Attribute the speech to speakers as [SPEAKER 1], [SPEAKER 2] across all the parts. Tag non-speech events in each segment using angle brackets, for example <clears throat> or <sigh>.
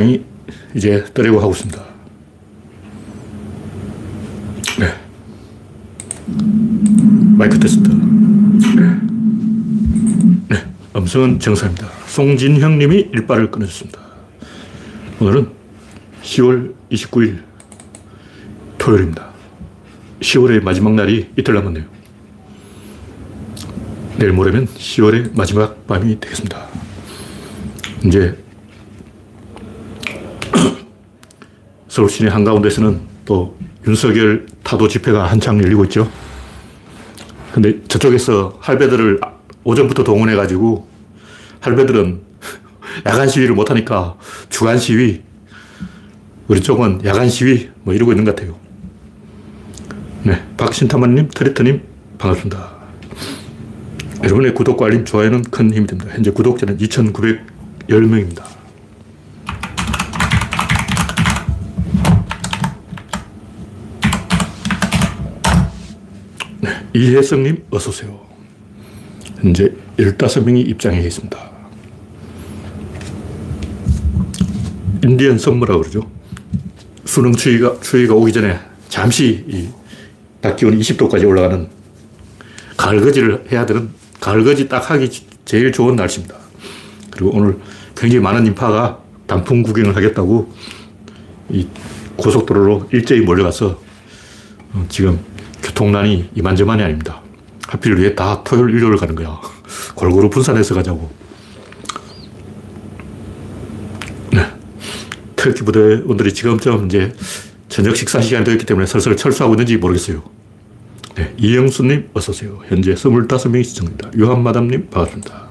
[SPEAKER 1] 창이 이제 뜨려고 하고 있습니다. 네. 마이크 테스트. 네. 네. 음성은 정상입니다. 송진형 님이 일발을 끊어줬습니다. 오늘은 10월 29일 토요일입니다. 10월의 마지막 날이 이틀 남았네요. 내일 모레면 10월의 마지막 밤이 되겠습니다. 이제 서울 시내 한가운데서는 또 윤석열 타도 집회가 한창 열리고 있죠. 근데 저쪽에서 할배들을 오전부터 동원해가지고 할배들은 <laughs> 야간 시위를 못하니까 주간 시위, 우리 쪽은 야간 시위 뭐 이러고 있는 것 같아요. 네. 박신타마님, 트리터님, 반갑습니다. 여러분의 구독과 알림, 좋아요는 큰 힘이 됩니다. 현재 구독자는 2,910명입니다. 이혜성님, 어서오세요. 현재 15명이 입장해 있습니다. 인디언 선무라고 그러죠. 수능 추위가, 추위가 오기 전에 잠시 이 낮 기온이 20도까지 올라가는 가을거지를 해야 되는 가을거지 딱 하기 제일 좋은 날씨입니다. 그리고 오늘 굉장히 많은 인파가 단풍 구경을 하겠다고 이 고속도로로 일제히 몰려가서 어, 지금 교통난이 이만저만이 아닙니다. 하필 왜 다 토요일, 일요일 가는 거야. 골고루 분산해서 가자고. 네. 태극기 부대원들이 지금쯤 이제 저녁 식사 시간이 되었기 때문에 슬슬 철수하고 있는지 모르겠어요. 네. 이영수님, 어서오세요. 현재 25명이 시청입니다. 유한마담님, 반갑습니다.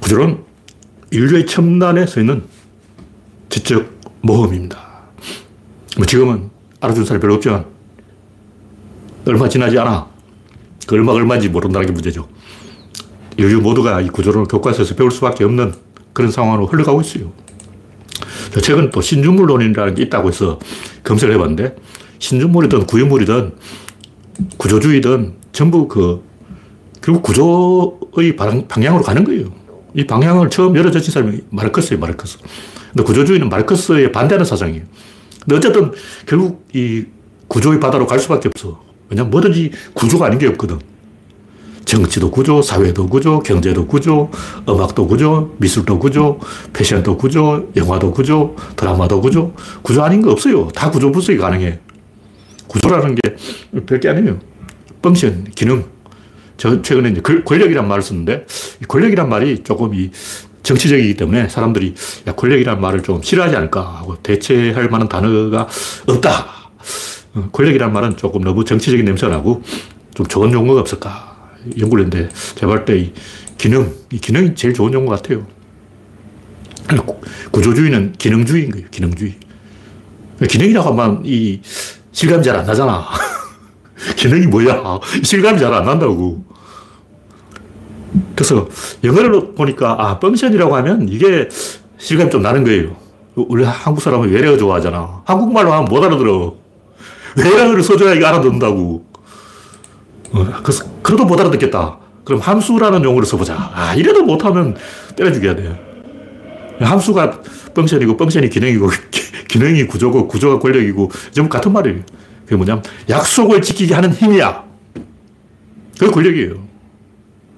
[SPEAKER 1] 구조론 인류의 첨단에 서 있는 지적 모험입니다. 뭐 지금은 알아준 사람이 별로 없지만 얼마 지나지 않아. 그 얼마가 얼마인지 모른다는 게 문제죠. 인류 모두가 이 구조론을 교과서에서 배울 수밖에 없는 그런 상황으로 흘러가고 있어요. 최근 또 신주물론이라는 게 있다고 해서 검색을 해봤는데 신주물이든 구유물이든 구조주의든 전부 그 결국 구조의 방향으로 가는 거예요. 이 방향을 처음 열어젖힌 사람이 마르크스예요, 마르크스. 근데 구조주의는 마르크스에 반대하는 사상이에요. 근데 어쨌든 결국 이 구조의 바다로 갈 수밖에 없어. 왜냐면 뭐든지 구조가 아닌 게 없거든. 정치도 구조, 사회도 구조, 경제도 구조, 음악도 구조, 미술도 구조, 패션도 구조, 영화도 구조, 드라마도 구조. 구조 아닌 거 없어요. 다 구조 분석이 가능해. 구조라는 게 별게 아니에요. 펑션, 기능. 저 최근에 이제 권력이란 말을 썼는데, 권력이란 말이 조금 이 정치적이기 때문에 사람들이 야, 권력이란 말을 좀 싫어하지 않을까 하고 대체할 만한 단어가 없다. 어, 권력이란 말은 조금 너무 정치적인 냄새가 나고 좀 좋은 용어가 없을까 연구를 했는데 제가 볼 때 이 기능, 이 기능이 제일 좋은 용어 같아요. 구조주의는 기능주의인 거예요. 기능주의. 기능이라고 하면 이 실감이 잘 안 나잖아. <laughs> 기능이 뭐야? 실감이 잘 안 난다고. 그래서 영어를 보니까 아, 펑션이라고 하면 이게 실감이 좀 나는 거예요. 우리 한국 사람은 외래어 좋아하잖아. 한국말로 하면 못 알아들어. 외래어를 써줘야 이게 알아듣는다고. 어, 그래서, 그래도 못 알아듣겠다. 그럼 함수라는 용어를 써보자. 아, 이래도 못하면 때려 죽여야 돼. 함수가 펑션이고, 펑션이 기능이고, <laughs> 기능이 구조고, 구조가 권력이고, 전부 같은 말이에요. 그게 뭐냐면, 약속을 지키게 하는 힘이야. 그게 권력이에요.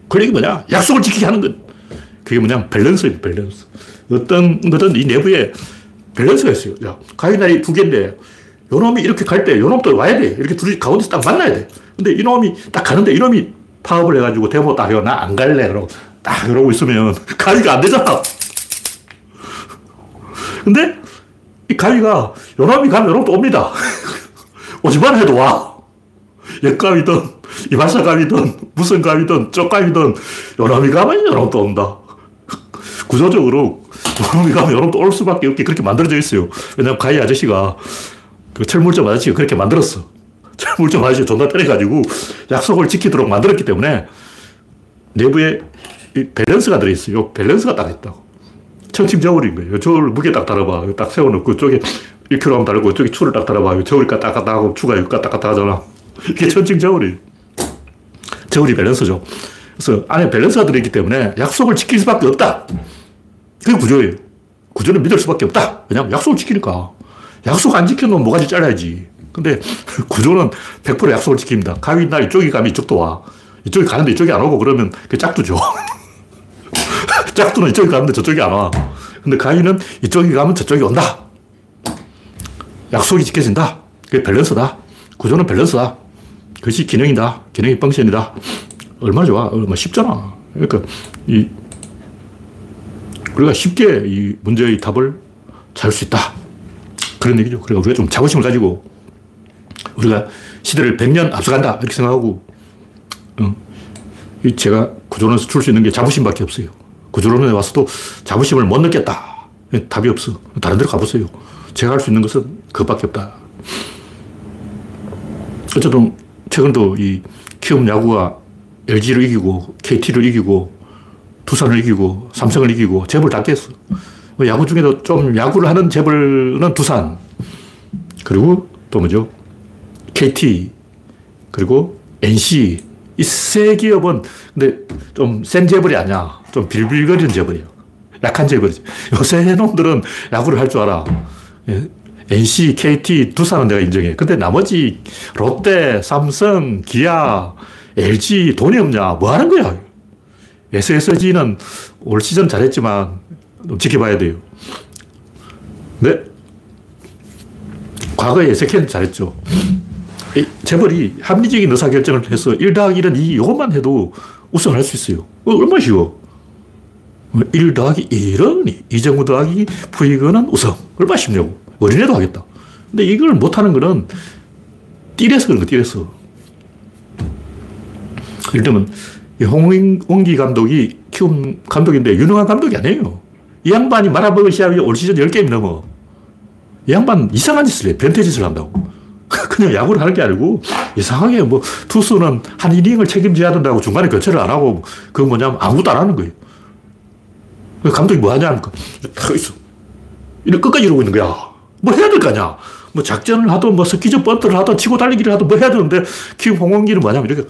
[SPEAKER 1] 권력이 뭐냐? 약속을 지키게 하는 것. 그게 뭐냐면 밸런스예요, 밸런스. 어떤 거든 이 내부에 밸런스가 있어요. 야, 가위날이 두 개인데, 요 놈이 이렇게 갈 때, 요 놈도 와야 돼. 이렇게 둘이 가운데서 딱 만나야 돼. 근데 이 놈이 딱 가는데, 이 놈이 파업을 해가지고 데모 딱, 나안 갈래. 그러고 딱 이러고 있으면 <laughs> 가위가 안 되잖아. 근데 이 가위가 요 놈이 가면 요 놈도 옵니다. <laughs> 오지 말래도 와. 옛가위든 이발사감이든 무슨 감이든 쪽감이든 요놈이 가면 요놈도 온다. 구조적으로 요놈이 가면 요놈도 올 수밖에 없게 그렇게 만들어져 있어요. 왜냐면 가희 아저씨가 그 철물점 아저씨가 그렇게 만들었어. <laughs> 철물점 아저씨 존나 때려가지고 약속을 지키도록 만들었기 때문에 내부에 밸런스가 들어있어요. 밸런스가 딱 있다고. 천칭저울인 거예요. 저울 무게 딱 달아봐. 딱 세워놓고 쪽에 1kg 달고 이쪽에 추를 딱 달아봐. 저울이 딱 갔다 하고 추가 갔다 하잖아. 이게 천칭저울이에요. 저울이 밸런스죠. 그래서 안에 밸런스가 들어있기 때문에 약속을 지킬 수밖에 없다. 그게 구조예요. 구조는 믿을 수밖에 없다. 왜냐하면 약속을 지키니까. 약속 안 지켜놓으면 뭐가지 잘라야지. 근데 <laughs> 구조는 100% 약속을 지킵니다. 가위 날 이쪽이 가면 이쪽도 와. 이쪽이 가는데 이쪽이 안 오고 그러면 그 짝두죠. <laughs> 짝두는 이쪽이 가는데 저쪽이 안 와. 근데 가위는 이쪽이 가면 저쪽이 온다. 약속이 지켜진다. 그게 밸런스다. 구조는 밸런스다. 그것이 기능이다. 기능이 펑션이다. 얼마나 좋아. 얼마나 쉽잖아. 그러니까 이 우리가 쉽게 이 문제의 답을 찾을 수 있다. 그런 얘기죠. 그러니까 우리가 좀 자부심을 가지고 우리가 시대를 100년 앞서간다. 이렇게 생각하고, 어, 제가 구조론에서 줄 수 있는 게 자부심밖에 없어요. 구조론에 와서도 자부심을 못 느꼈다. 답이 없어. 다른 데로 가보세요. 제가 할 수 있는 것은 그것밖에 없다. 어쨌든, 최근도 이 키움 야구가 LG를 이기고, KT를 이기고, 두산을 이기고, 삼성을 이기고, 재벌 다 깼어. 뭐 야구 중에도 좀 야구를 하는 재벌은 두산. 그리고 또 뭐죠? KT. 그리고 NC. 이 세 기업은 근데 좀 센 재벌이 아니야. 좀 빌빌거리는 재벌이야. 약한 재벌이지. 요새 놈들은 야구를 할 줄 알아. NC, 예, KT, 두산은 내가 인정해. 근데 나머지 롯데, 삼성, 기아, LG 돈이 없냐? 뭐 하는 거야? SSG는 올 시즌 잘했지만 좀 지켜봐야 돼요. 네. 과거에 SK는 잘했죠. 재벌이 합리적인 의사결정을 해서 1 더하기 1은 2, 이것만 해도 우승할 수 있어요. 어, 얼마나 쉬워. 1 더하기 1은 이정우 더하기 부이거는 우승. 얼마나 쉽냐고. 어린애도 하겠다. 근데 이걸 못하는 거는 띠래서 그런 거, 띠래서. 예를 들면, 홍원기 감독이 키움 감독인데 유능한 감독이 아니에요. 이 양반이 말아먹은 시합이 올 시즌 10게임 넘어. 이 양반 이상한 짓을 해. 변태 짓을 한다고. <laughs> 그냥 야구를 하는 게 아니고 이상하게 뭐 투수는 한 이닝을 책임져야 된다고 중간에 교체를 안 하고 그건 뭐냐면 아무것도 안 하는 거예요. 감독이 뭐 하냐 하니까 딱 있어. 이를 끝까지 이러고 있는 거야. 뭐 해야 될 거 아니야. 뭐 작전을 하든 뭐 스퀴즈 번트를 하든 치고 달리기를 하든 뭐 해야 되는데 키움 홍원기는 뭐냐면 이렇게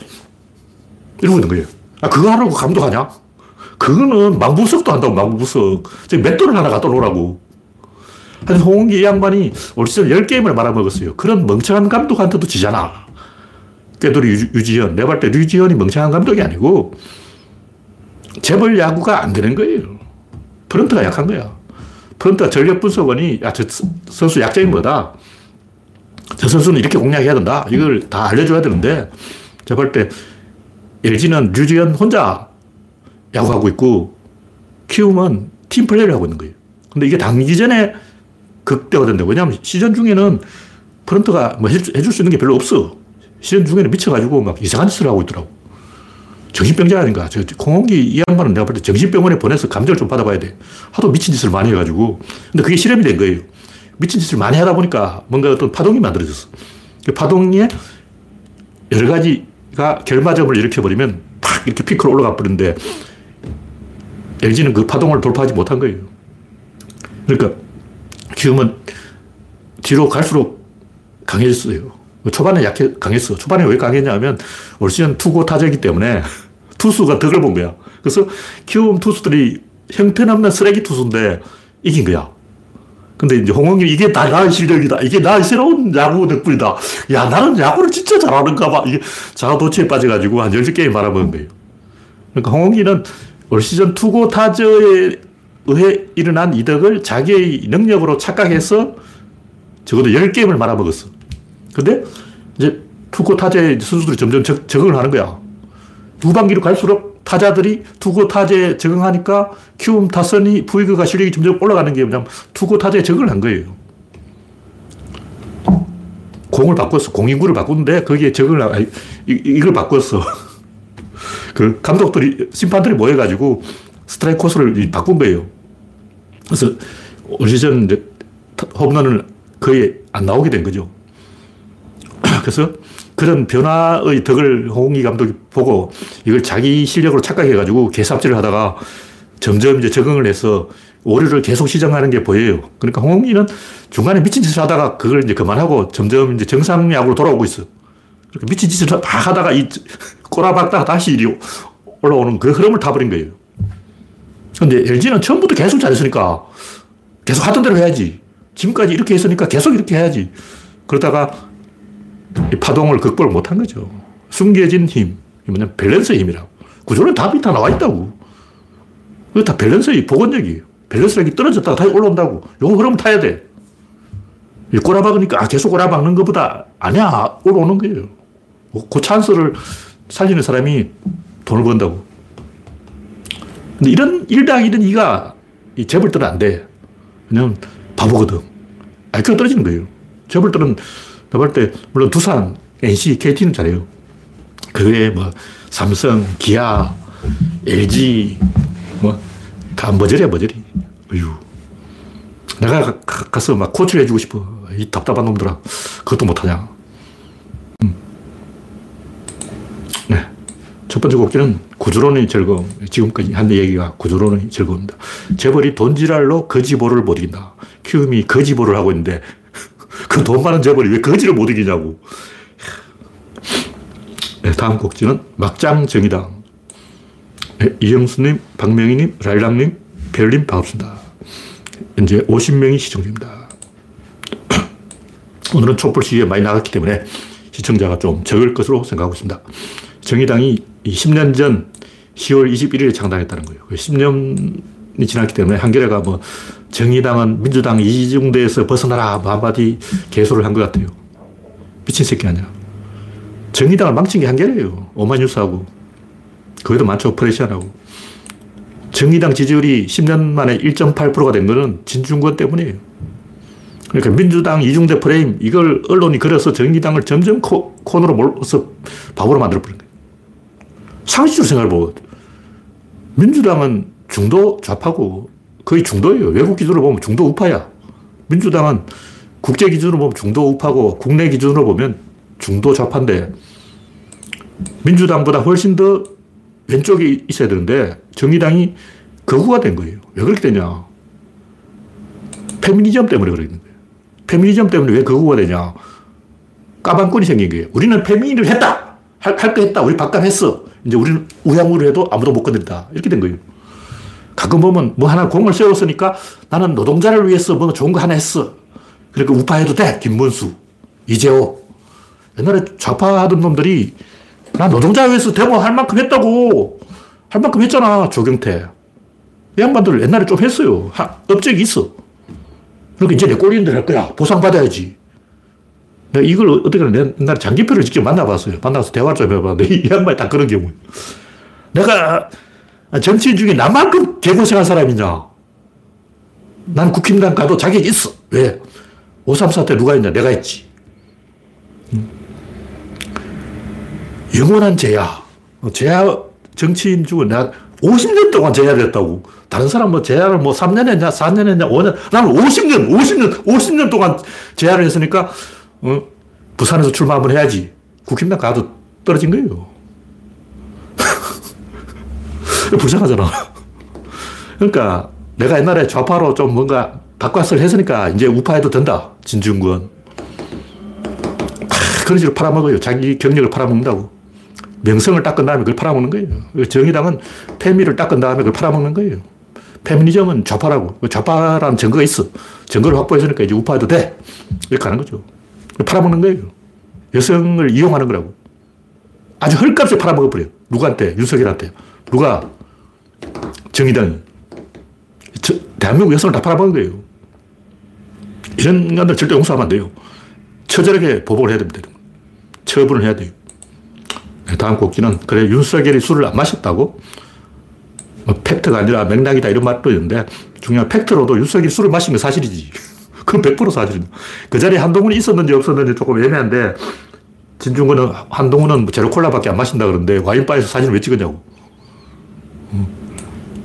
[SPEAKER 1] 이러고 있는 거예요. 아, 그거 하라고 감독하냐? 그거는 망부석도 한다고, 망부석. 저기 맷돌을 하나 갖다 놓으라고. 하여튼 홍은기 이 양반이 올 시즌 10게임을 말아먹었어요. 그런 멍청한 감독한테도 지잖아. 꾀돌이 유지현. 내가 볼때 류지현이 멍청한 감독이 아니고 재벌 야구가 안 되는 거예요. 프런트가 약한 거야. 프런트가 전력 분석원이 야, 저 선수 약점이 뭐다. 저 선수는 이렇게 공략해야 된다. 이걸 다 알려줘야 되는데 제가 볼 때 LG는 류지현 혼자 야구하고 있고 키움은 팀플레이를 하고 있는 거예요. 근데 이게 당기 전에 극대화 된다. 왜냐하면 시즌 중에는 프런트가 뭐 해줄 수 있는 게 별로 없어. 시즌 중에는 미쳐가지고 막 이상한 짓을 하고 있더라고. 정신병자 아닌가. 저 콩홍기 이 양반은 내가 볼 때 정신병원에 보내서 감정을 좀 받아봐야 돼. 하도 미친 짓을 많이 해가지고. 근데 그게 실험이 된 거예요. 미친 짓을 많이 하다 보니까 뭔가 어떤 파동이 만들어졌어. 그 파동에 여러 가지가 결마점을 일으켜버리면 팍 이렇게 피크로 올라가 버리는데 LG는 그 파동을 돌파하지 못한 거예요. 그러니까 키움은 뒤로 갈수록 강해졌어요. 초반에 약해, 강했어. 초반에 왜 강했냐면 올 시즌 투고 타자이기 때문에 투수가 덕을 본 거야. 그래서 키움 투수들이 형편없는 쓰레기 투수인데 이긴 거야. 근데 이제 홍홍이 이게 다 나의 실력이다. 이게 나의 새로운 야구 덕분이다. 야, 나는 야구를 진짜 잘하는가 봐. 이게 자아도취에 빠져가지고 한 10게임 말아먹은 거예요. 그러니까 홍홍이는 올 시즌 투고 타저에 의해 일어난 이득을 자기의 능력으로 착각해서 적어도 10게임을 말아먹었어. 근데 이제 투고 타자의 선수들이 점점 적, 적응을 하는 거야. 후반기로 갈수록 타자들이 투고 타자에 적응하니까 키움 타선이 부이그가 실력이 점점 올라가는 게 뭐냐면 투고 타자에 적응을 한 거예요. 공을 바꿨어. 공인구를 바꾸는데 거기에 적응을, 아니, 이걸 바꿨어. <laughs> 그 감독들이, 심판들이 모여가지고 스트라이크 코스를 바꾼 거예요. 그래서 올 시즌 홈런을 거의 안 나오게 된 거죠. <clears throat> 그래서 그런 변화의 덕을 홍기 감독이 보고 이걸 자기 실력으로 착각해가지고 개삽질을 하다가 점점 이제 적응을 해서 오류를 계속 시정하는 게 보여요. 그러니까 홍기는 중간에 미친 짓을 하다가 그걸 이제 그만하고 점점 이제 정상 야구로 돌아오고 있어. 미친 짓을 막 하다가 이 꼬라박다가 다시 이리 올라오는 그 흐름을 타버린 거예요. 근데 LG는 처음부터 계속 잘했으니까 계속 하던 대로 해야지. 지금까지 이렇게 했으니까 계속 이렇게 해야지. 그러다가 파동을 극복을 못한 거죠. 숨겨진 힘. 뭐냐 밸런스의 힘이라고. 구조는 답이 다 나와 있다고. 그거 다 밸런스의 복원력이에요. 밸런스력이 떨어졌다가 다시 올라온다고. 요거 흐름 타야 돼. 꼬라박으니까 아, 계속 꼬라박는 것보다 아니야. 올라오는 거예요. 그 찬스를 살리는 사람이 돈을 번다고. 근데 이런 1당 1은 2가 이 재벌들은 안 돼. 왜냐면 바보거든. IQ가 떨어지는 거예요. 재벌들은 내가 볼 때 물론 두산, NC, KT는 잘해요. 그게 뭐 삼성, 기아, LG 뭐 다 머저리야 머저리. 어휴. 내가 가, 서 막 코치를 해주고 싶어. 이 답답한 놈들아. 그것도 못하냐. 음. 네. 첫 번째 곡기는 구조론의 즐거움. 지금까지 한 얘기가 구조론의 즐거움입니다. 재벌이 돈지랄로 거지보를 못 이긴다. 키움이 거지보를 하고 있는데 그 돈 많은 재벌이 왜 거지를 못 이기냐고. 네, 다음 곡지는 막장 정의당. 네, 이영수님, 박명희님, 라일락님, 별님 반갑습니다. 현재 50명이 시청 중입니다. 오늘은 촛불 시위에 많이 나갔기 때문에 시청자가 좀 적을 것으로 생각하고 있습니다. 정의당이 10년 전 10월 21일에 창당했다는 거예요. 10년이 그 지났기 때문에 한겨레가 뭐 정의당은 민주당 이중대에서 벗어나라 뭐 한마디 개소를 한 것 같아요. 미친 새끼 아니야. 정의당을 망친 게 한겨레예요. 오마뉴스하고. 거기도 많죠. 프레시안하고. 정의당 지지율이 10년 만에 1.8%가 된 거는 진중권 때문이에요. 그러니까 민주당 이중대 프레임, 이걸 언론이 그려서 정의당을 점점 코, 코너로 몰아서 바보로 만들어버린 거예요. 상식적으로 생각해보고, 민주당은 중도 좌파고 거의 중도예요. 외국 기준으로 보면 중도 우파야. 민주당은 국제 기준으로 보면 중도 우파고 국내 기준으로 보면 중도 좌파인데 민주당보다 훨씬 더 왼쪽에 있어야 되는데 정의당이 거구가 된 거예요. 왜 그렇게 되냐. 페미니즘 때문에 그러는 거예요. 페미니즘 때문에 왜 거구가 되냐. 까방꾼이 생긴 거예요. 우리는 페미니를 했다! 할, 할 거 했다. 우리 박감 했어. 이제 우리는 우양우를 해도 아무도 못 건드린다. 이렇게 된 거예요. 가끔 보면 뭐 하나 공을 세웠으니까 나는 노동자를 위해서 뭐 좋은 거 하나 했어. 그러니까 우파해도 돼. 김문수, 이재호. 옛날에 좌파 하던 놈들이 나 노동자 위해서 데모 할 만큼 했다고. 할 만큼 했잖아. 조경태. 이 양반들 옛날에 좀 했어요. 하, 업적이 있어. 그러니까 이제 내 대로 할 거야. 보상받아야지. 내가 이걸 어떻게 하냐. 옛날에 장기표를 직접 만나봤어요. 만나서 대화를 좀 해봤는데 <laughs> 이 양반이 딱 그런 경우 내가 정치인 중에 나만큼 개고생한 사람이냐. 난 국힘당 가도 자격이 있어. 왜? 534 때 누가 있냐? 내가 있지. 영원한 제야. 제야 정치인 중에 내가 50년 동안 제야를 했다고. 다른 사람 뭐 제야를 뭐 3년 했냐, 4년 했냐, 5년. 나는 50년, 50년, 50년 동안 제야를 했으니까, 어, 부산에서 출마 한번 해야지. 국힘당 가도 떨어진 거예요. 불쌍하잖아. <laughs> 그러니까 내가 옛날에 좌파로 좀 뭔가 바꿔을 했으니까 이제 우파해도 된다. 진중권. 그런 식으로 팔아먹어요. 자기 경력을 팔아먹는다고. 명성을 닦은 다음에 그걸 팔아먹는 거예요. 정의당은 페미를 닦은 다음에 그걸 팔아먹는 거예요. 페미니즘은 좌파라고. 그 좌파라는 증거가 있어. 증거를 확보했으니까 이제 우파해도 돼. 이렇게 하는 거죠. 팔아먹는 거예요. 여성을 이용하는 거라고. 아주 헐값에 팔아먹어버려요. 누구한테? 윤석열한테. 누가? 정의당이. 저, 대한민국 여성을 다 팔아먹은 거예요. 이런 인간들 절대 용서하면 안 돼요. 처절하게 보복을 해야 됩니다. 처분을 해야 돼요. 네, 다음 곡지는 그래 윤석열이 술을 안 마셨다고? 뭐 팩트가 아니라 맥락이다 이런 말도 있는데 중요한 팩트로도 윤석열이 술을 마신 건 사실이지. <laughs> 그건 100% 사실입니다. 그 자리에 한동훈이 있었는지 없었는지 조금 애매한데 진중권은 한동훈은 뭐 제로 콜라밖에 안 마신다 그러는데 와인바에서 사진을 왜 찍었냐고.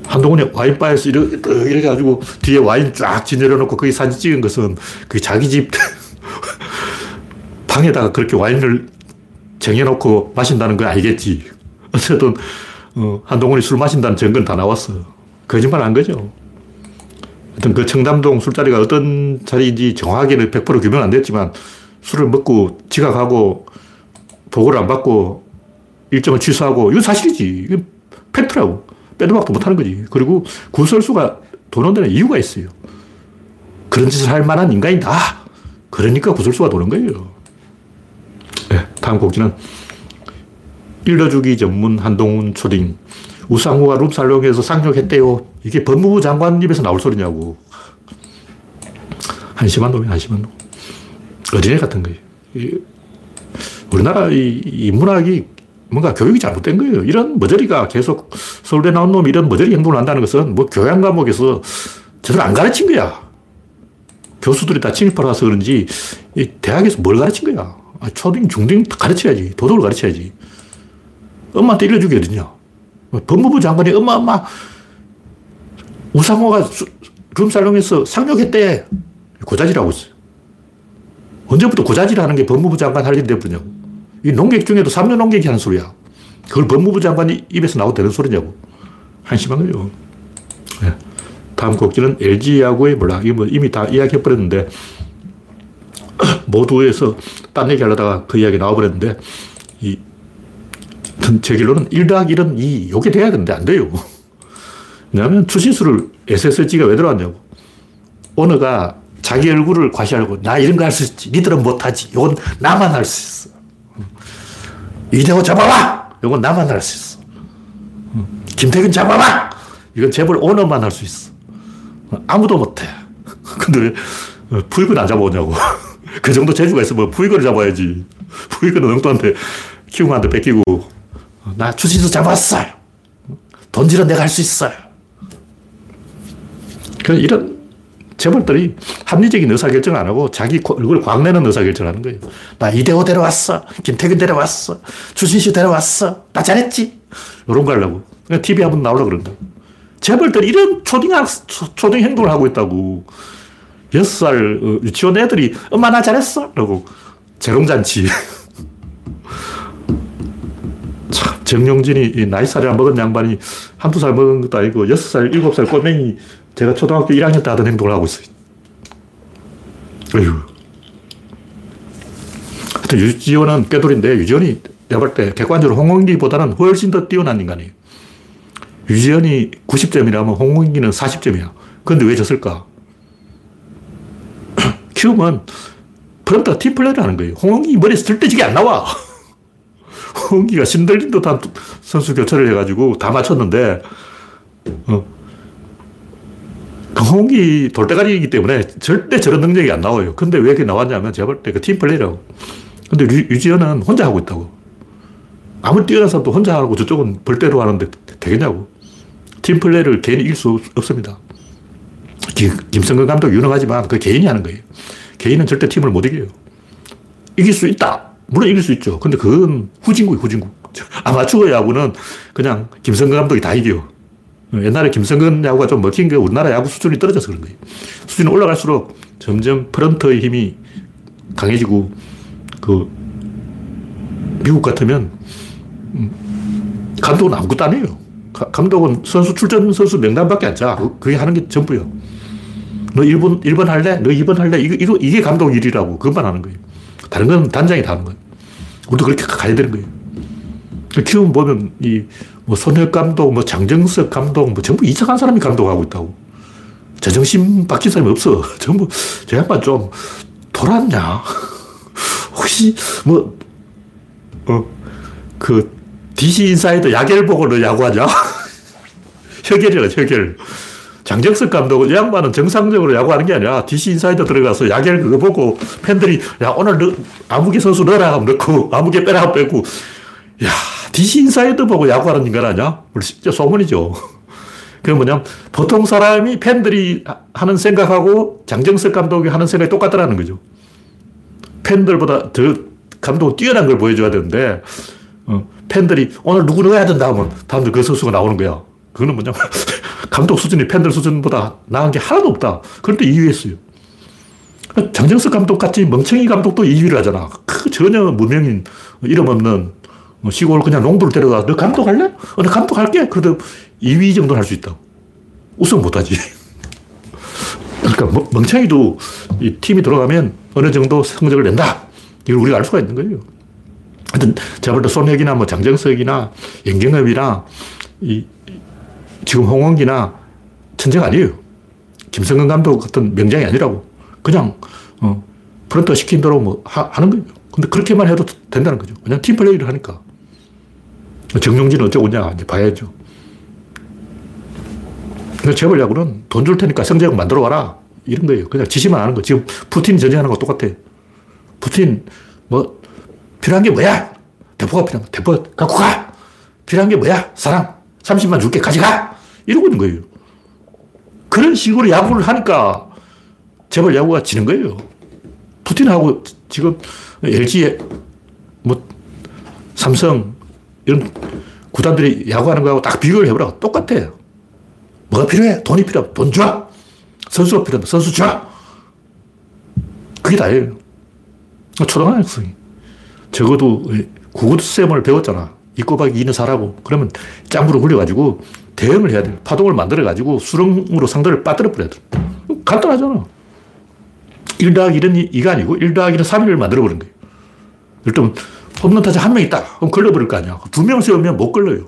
[SPEAKER 1] 음. 한동훈이 와인바에서 이렇게, 이렇게 가지고 뒤에 와인 쫙 지내려 놓고 거기 사진 찍은 것은 그 자기 집 <laughs> 방에다가 그렇게 와인을 쟁여놓고 마신다는 거 알겠지. 어쨌든, 어, 한동훈이 술 마신다는 증거는 다 나왔어. 거짓말 한 거죠. 하여튼 그 청담동 술자리가 어떤 자리인지 정확하게는 100% 규명 안 됐지만 술을 먹고 지각하고 보고를 안 받고 일정을 취소하고 이건 사실이지. 이건 팩트라고. 빼도 박도 못하는 거지. 그리고 구설수가 도는 데는 이유가 있어요. 그런 짓을 할 만한 인간이다. 그러니까 구설수가 도는 거예요. 네, 다음 곡지는 일러주기 전문 한동훈 초딩. 우상호가 룸살롱에서 상륙했대요. 이게 법무부 장관 입에서 나올 소리냐고. 한심한 놈이 한심한 놈. 어린애 같은 거예요. 우리나라 이, 이 문학이 뭔가 교육이 잘못된 거예요. 이런 머저리가 계속 서울대 나온 놈이 이런 머저리 행동을 한다는 것은 뭐 교양 과목에서 제대로 안 가르친 거야. 교수들이 다 침입하러 와서 그런지 이 대학에서 뭘 가르친 거야. 아, 초등, 중등 가르쳐야지. 도덕을 가르쳐야지. 엄마한테. 뭐 법무부 장관이 엄마, 엄마, 우상호가 룸살롱에서 상륙했대. 고자질하고 있어. 언제부터 고자질하는 게 법무부 장관 할 일이 되버냐고. 이 농객 중에도 3년 농객이 하는 소리야. 그걸 법무부 장관이 입에서 나오도 되는 소리냐고. 한심한 거죠. 네. 다음 곡지는 LG 야구의 몰라. 뭐 이미 다 이야기해버렸는데, <clears throat> 모두에서 딴 얘기 하려다가 그 이야기 나와버렸는데, 이, 제 결론은 1 더하기 1은 2. 요게 돼야 되는데 안 돼요. 왜냐하면 추신수를 SSG가 왜 들어왔냐고. 오너가 자기 얼굴을 과시하고 나 이런 거 할 수 있지. 니들은 못하지. 이건 나만 할 수 있어. 이대호 잡아봐! 이건 나만 할 수 있어. 김태균 잡아봐! 이건 재벌 오너만 할 수 있어. 아무도 못해. <laughs> 근데 왜 부익은 안 잡아오냐고. <laughs> 그 정도 재주가 있으면 부익을 잡아야지. 부익은 엉뚱한테 키우고 한테 뺏기고 나 주식도 잡았어요. 돈질은 내가 할 수 있어요. 이런 재벌들이 합리적인 의사결정 안 하고 자기 얼굴 광내는 의사결정 하는 거예요. 나 이대호 데려왔어. 김태균 데려왔어. 주신씨 데려왔어. 나 잘했지. 이런 거 하려고. TV 한번 나오려고 그런다. 재벌들이 이런 초딩, 초딩 행동을 하고 있다고. 여섯 살 어, 유치원 애들이 엄마 나 잘했어. 라고 재롱잔치. <laughs> 참, 정용진이 나이 살이 먹은 양반이 한두 살 먹은 것도 아니고 여섯 살, 일곱 살 꼬맹이 제가 초등학교 1학년 때 하던 행동을 하고 있어요. 어휴. 유지원은 꾀돌인데 유지원이 내가 볼 때 객관적으로 홍원기보다는 훨씬 더 뛰어난 인간이에요. 유지원이 90점이라면 홍원기는 40점이야. 그런데 왜 졌을까? <clears throat> 키우면 프런트가 팀플레이를 하는 거예요. 홍원기 머리에서 절대 안 나와. <laughs> 홍기가 신들린 듯한 선수 교체를 해가지고 다 맞췄는데, 어, 홍기 돌대가리이기 때문에 절대 저런 능력이 안 나와요. 근데 왜 이렇게 나왔냐면 제가 볼 때 그 팀플레이라고. 근데 유 지현은 혼자 하고 있다고. 아무리 뛰어난 사람도 혼자 하고 저쪽은 벌대로 하는데 되겠냐고. 팀플레이를 개인이 이길 수 없습니다. 김성근 감독 유능하지만 그 개인이 하는 거예요. 개인은 절대 팀을 못 이겨요. 이길 수 있다. 물론 이길 수 있죠. 근데 그건 후진국이 후진국. <laughs> 아마추어 야구는 그냥 김성근 감독이 다 이겨요. 옛날에 김성근 야구가 좀 먹힌 게 우리나라 야구 수준이 떨어져서 그런 거예요. 수준이 올라갈수록 점점 프런트의 힘이 강해지고 그 미국 같으면 음, 감독은 아무것도 안 해요. 감독은 선수 출전 선수 명단밖에 안 짜. 그게 하는 게 전부요. 너 1번, 1번 할래? 너 2번 할래? 이거, 이거, 이게 감독 일이라고. 그것만 하는 거예요. 다른 건 단장이 다 하는 거예요. 우리도 그렇게 가야 되는 거예요. 키움 보면 이, 뭐 손혁 감독, 뭐 장정석 감독, 뭐 전부 이상한 사람이 감독하고 있다고. 제정신 박힌 사람이 없어. <laughs> 전부, 저 양반 좀 돌았냐? <laughs> 혹시, 뭐, 어, 그, DC 인사이드 야갤 보고 너 야구하냐? <laughs> 혁결이라, 혁결. 장정석 감독은 이 양반은 정상적으로 야구하는 게 아니라 DC 인사이드 들어가서 야갤 그거 보고 팬들이 야, 오늘 너, 아무개 선수 넣어라 하면 넣고, 아무개 빼라 하면 빼고, 야, DC 인사이드 보고 야구하는 인간 아니야? 진짜 소문이죠. <laughs> 그 뭐냐 보통 사람이 팬들이 하는 생각하고 장정석 감독이 하는 생각이 똑같더라는 거죠. 팬들보다 더 감독은 뛰어난 걸 보여줘야 되는데, 어, 팬들이 오늘 누구 넣어야 된다 하면 다음날 그 선수가 나오는 거야. 그거는 뭐냐 <laughs> 감독 수준이 팬들 수준보다 나은 게 하나도 없다. 그런데 2위 했어요. 장정석 감독 같이 멍청이 감독도 2위를 하잖아. 그 전혀 무명인, 이름 없는 뭐 시골 그냥 농부를 데려가. 너 감독할래? 어, 나 감독할게. 그래도 2위 정도는 할 수 있다. 우승 못하지. <laughs> 그러니까 멍청이도 이 팀이 들어가면 어느 정도 성적을 낸다. 이걸 우리가 알 수가 있는 거예요. 하여튼 제가 볼 때 손혁이나 뭐 장정석이나 연경엽이나 이, 지금 홍원기나 천재가 아니에요. 김성근 감독 같은 명장이 아니라고. 그냥, 어, 프런터 시킨 대로 뭐 하, 는 거예요. 근데 그렇게만 해도 된다는 거죠. 그냥 팀 플레이를 하니까. 정용진은 어쩌고냐, 이제 봐야죠. 재벌 야구는 돈 줄 테니까 성적 만들어 와라. 이런 거예요. 그냥 지시만 하는 거. 지금 푸틴 전쟁하는 거 똑같아. 푸틴, 뭐, 필요한 게 뭐야? 대포가 필요한 거. 대포 갖고 가! 필요한 게 뭐야? 사랑. 30만 줄게. 가져가! 이러고 있는 거예요. 그런 식으로 야구를 하니까 재벌 야구가 지는 거예요. 푸틴하고 지금 LG, 뭐, 삼성, 이런 구단들이 야구하는 거하고 딱 비교를 해보라고. 똑같아요. 뭐가 필요해? 돈이 필요하면 돈 줘! 선수가 필요하면 선수 줘! 그게 다예요. 초등학생이. 적어도 구구쌤을 배웠잖아. 이 꼬박이 이는 사라고. 그러면 짱구로 굴려가지고 대응을 해야 돼. 파동을 만들어가지고 수렁으로 상대를 빠뜨려 버려야 돼. 간단하잖아. 1 더하기 1은 2가 아니고 1 더하기 1은 3을 만들어버린 거예요. 일단 홈런 타자 한 명 있다. 그럼 걸려버릴 거 아니야. 두 명 세우면 못 걸려요.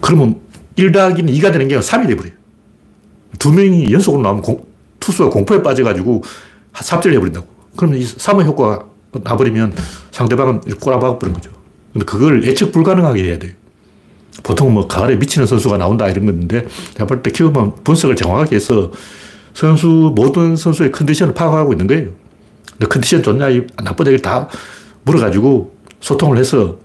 [SPEAKER 1] 그러면 1 더하기는 2가 되는 게 3이 돼버려요. 두 명이 연속으로 나오면 공, 투수가 공포에 빠져가지고 삽질 해버린다고. 그러면 이 3의 효과가 나버리면 상대방은 꼬라박아 버린 거죠. 근데 그걸 예측 불가능하게 해야 돼요. 보통 뭐 가을에 미치는 선수가 나온다 이런 건데 제가 볼 때 키우면 분석을 정확하게 해서 선수, 모든 선수의 컨디션을 파악하고 있는 거예요. 근데 컨디션 좋냐, 나쁘냐, 다 물어가지고 소통을 해서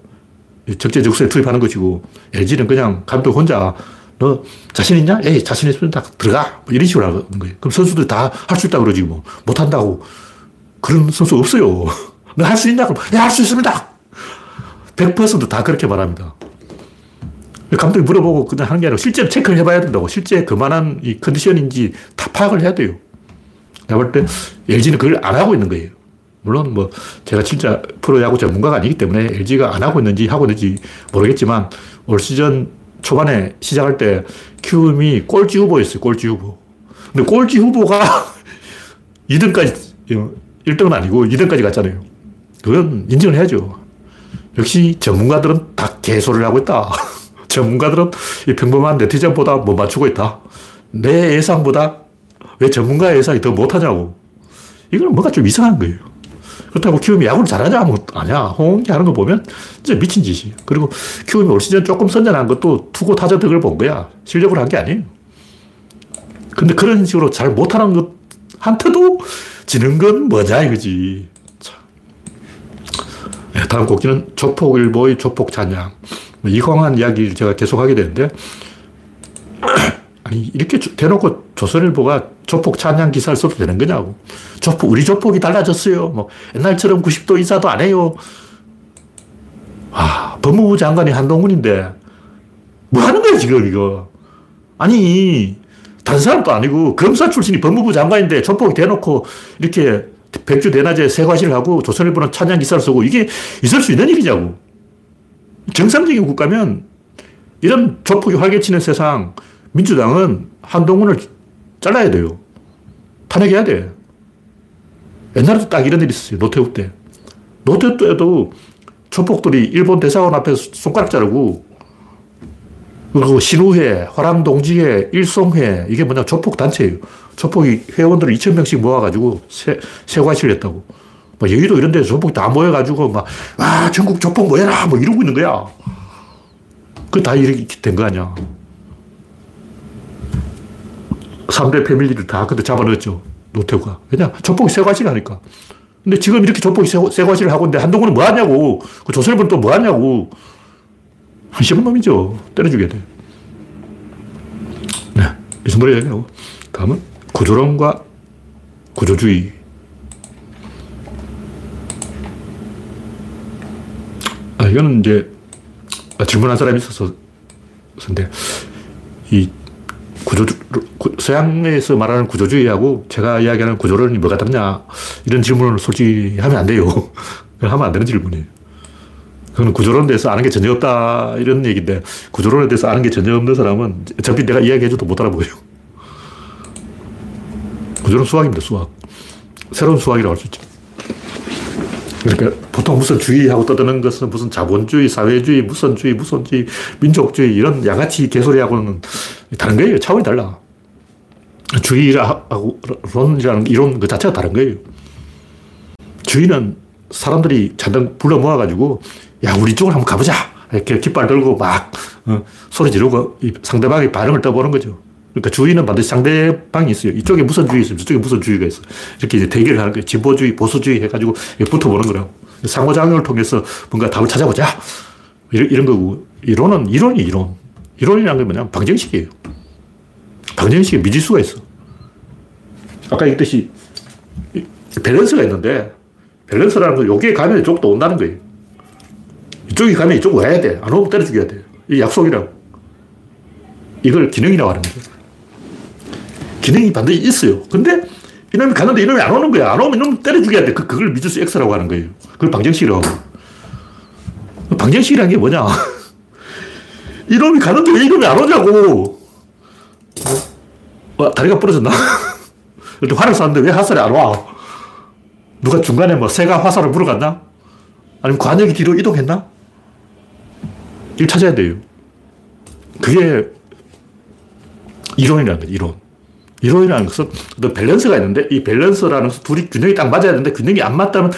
[SPEAKER 1] 적재적소에 투입하는 것이고 LG는 그냥 감독 혼자 너 자신 있냐? 에이, 자신 있으면 딱 들어가. 뭐 이런 식으로 하는 거예요. 그럼 선수들 다 할 수 있다고 그러지 뭐. 못한다고. 그런 선수 없어요. <laughs> 너 할 수 있냐? 그럼 네, 할 수 있습니다. 100%다 그렇게 말합니다. 감독이 물어보고 그냥 하는 게 아니라 실제로 체크를 해봐야 된다고. 실제 그만한 이 컨디션인지 다 파악을 해야 돼요. 내가 볼 때 LG는 그걸 안 하고 있는 거예요. 물론 뭐 제가 진짜 프로야구 전문가가 아니기 때문에 LG가 안 하고 있는지 하고 있는지 모르겠지만 올 시즌 초반에 시작할 때 키움이 꼴찌 후보였어요. 꼴찌 후보. 근데 꼴찌 후보가 2등까지 <laughs> 1등은 아니고 2등까지 갔잖아요. 그건 인정을 해야죠. 역시 전문가들은 다 개소리를 하고 있다. <laughs> 전문가들은 이 평범한 네티즌보다 못 맞추고 있다. 내 예상보다 왜 전문가의 예상이 더 못하냐고. 이건 뭔가 좀 이상한 거예요. 그렇다고 키움이 야구를 잘하냐 하면 아니야. 홍기 하는 거 보면 진짜 미친 짓이에요. 그리고 키움이 올 시즌 조금 선전한 것도 투고 타자 덕을 본 거야. 실력으로 한 게 아니에요. 근데 그런 식으로 잘 못하는 것 한테도 지는 건 뭐냐 이거지. 네, 다음 곡기는 조폭일보의 조폭 찬양. 뭐 이광한 이야기를 제가 계속 하게 되는데, 아니, 이렇게 대놓고 조선일보가 조폭 찬양 기사를 써도 되는 거냐고. 조폭, 우리 조폭이 달라졌어요. 뭐, 옛날처럼 90도 인사도 안 해요. 아, 법무부 장관이 한동훈인데, 뭐 하는 거야, 지금, 이거. 아니, 다른 사람도 아니고, 검사 출신이 법무부 장관인데, 조폭이 대놓고 이렇게 백주 대낮에 세과시를 하고, 조선일보는 찬양 기사를 쓰고, 이게 있을 수 있는 일이냐고. 정상적인 국가면 이런 조폭이 활개치는 세상 민주당은 한동훈을 잘라야 돼요. 탄핵해야 돼. 옛날에도 딱 이런 일이 있었어요. 노태우 때. 노태우 때도 조폭들이 일본 대사관 앞에 손가락 자르고 그리고 신우회, 화랑동지회, 일송회 이게 뭐냐 조폭 단체예요. 조폭이 회원들을 2천 명씩 모아가지고 세, 세과시를 했다고. 뭐 여의도 이런 데서 조폭이 다 모여가지고 막, 아, 전국 조폭 모여라! 뭐 이러고 있는 거야. 그 다 이렇게 된 거 아니야. 3대 패밀리를 다 근데 잡아넣었죠. 노태우가. 왜냐? 조폭이 세과시를 하니까. 근데 지금 이렇게 조폭이 세과시를 하고 있는데 한동훈은 뭐 하냐고. 그 조선일보는 또 뭐 하냐고. 한심한 놈이죠. 때려주게 돼. 네. 이 정도로 얘기하고. 다음은 구조론과 구조주의. 아, 이거는 이제 질문한 사람이 있어서, 근데 이 구조, 서양에서 말하는 구조주의하고 제가 이야기하는 구조론이 뭐가 다르냐, 이런 질문을 솔직히 하면 안 돼요. <laughs> 하면 안 되는 질문이에요. 그건 구조론에 대해서 아는 게 전혀 없다, 이런 얘기인데, 구조론에 대해서 아는 게 전혀 없는 사람은 어차피 내가 이야기해줘도 못 알아보여요. 구조론 수학입니다, 수학. 새로운 수학이라고 할 수 있죠. 그러니까 보통 무슨 주의하고 떠드는 것은 무슨 자본주의, 사회주의, 무선주의, 무선주의, 민족주의 이런 양아치 개소리하고는 다른 거예요. 차원이 달라. 주의하고 론이라는 이론 그 자체가 다른 거예요. 주의는 사람들이 잔뜩 불러 모아가지고 야 우리 쪽으로 한번 가보자 이렇게 깃발 들고 막 어, 소리 지르고 상대방의 반응을 떠보는 거죠. 그러니까 주의는 반드시 상대방이 있어요. 이쪽에 무슨 주의 있으면 저쪽에 무슨 주의가 있어. 이렇게 이제 대결을 하는 거예요. 진보주의, 보수주의 해가지고 붙어보는 거라고. 상호작용을 통해서 뭔가 답을 찾아보자. 이런, 이런 거고. 이론은 이론이 이론. 이론이라는 게 뭐냐면 방정식이에요. 방정식에 미지수가 있어. 아까 얘기했듯이 밸런스가 있는데 밸런스라는 건 여기에 가면 이쪽도 온다는 거예요. 이쪽이 가면 이쪽 와야 돼. 안 오면 때려 죽여야 돼. 이 약속이라고. 이걸 기능이라고 하는 거죠. 기능이 반드시 있어요. 근데 이놈이 가는데 이놈이 안 오는 거야. 안 오면 이놈 때려 죽여야 돼. 그, 그걸 미주수 X라고 하는 거예요. 그걸 방정식이라고. 방정식이라는 게 뭐냐. <laughs> 이놈이 가는데 왜 이놈이 안 오냐고. 어, 다리가 부러졌나? <laughs> 이렇게 화를 쐈는데 왜 화살이 안 와? 누가 중간에 뭐 새가 화살을 물어갔나? 아니면 관역이 뒤로 이동했나? 이걸 찾아야 돼요. 그게 이론이라는 거죠, 이론. 이론이라는 것은 어떤 밸런스가 있는데 이 밸런스라는 것은 둘이 균형이 딱 맞아야 되는데 균형이 안 맞다면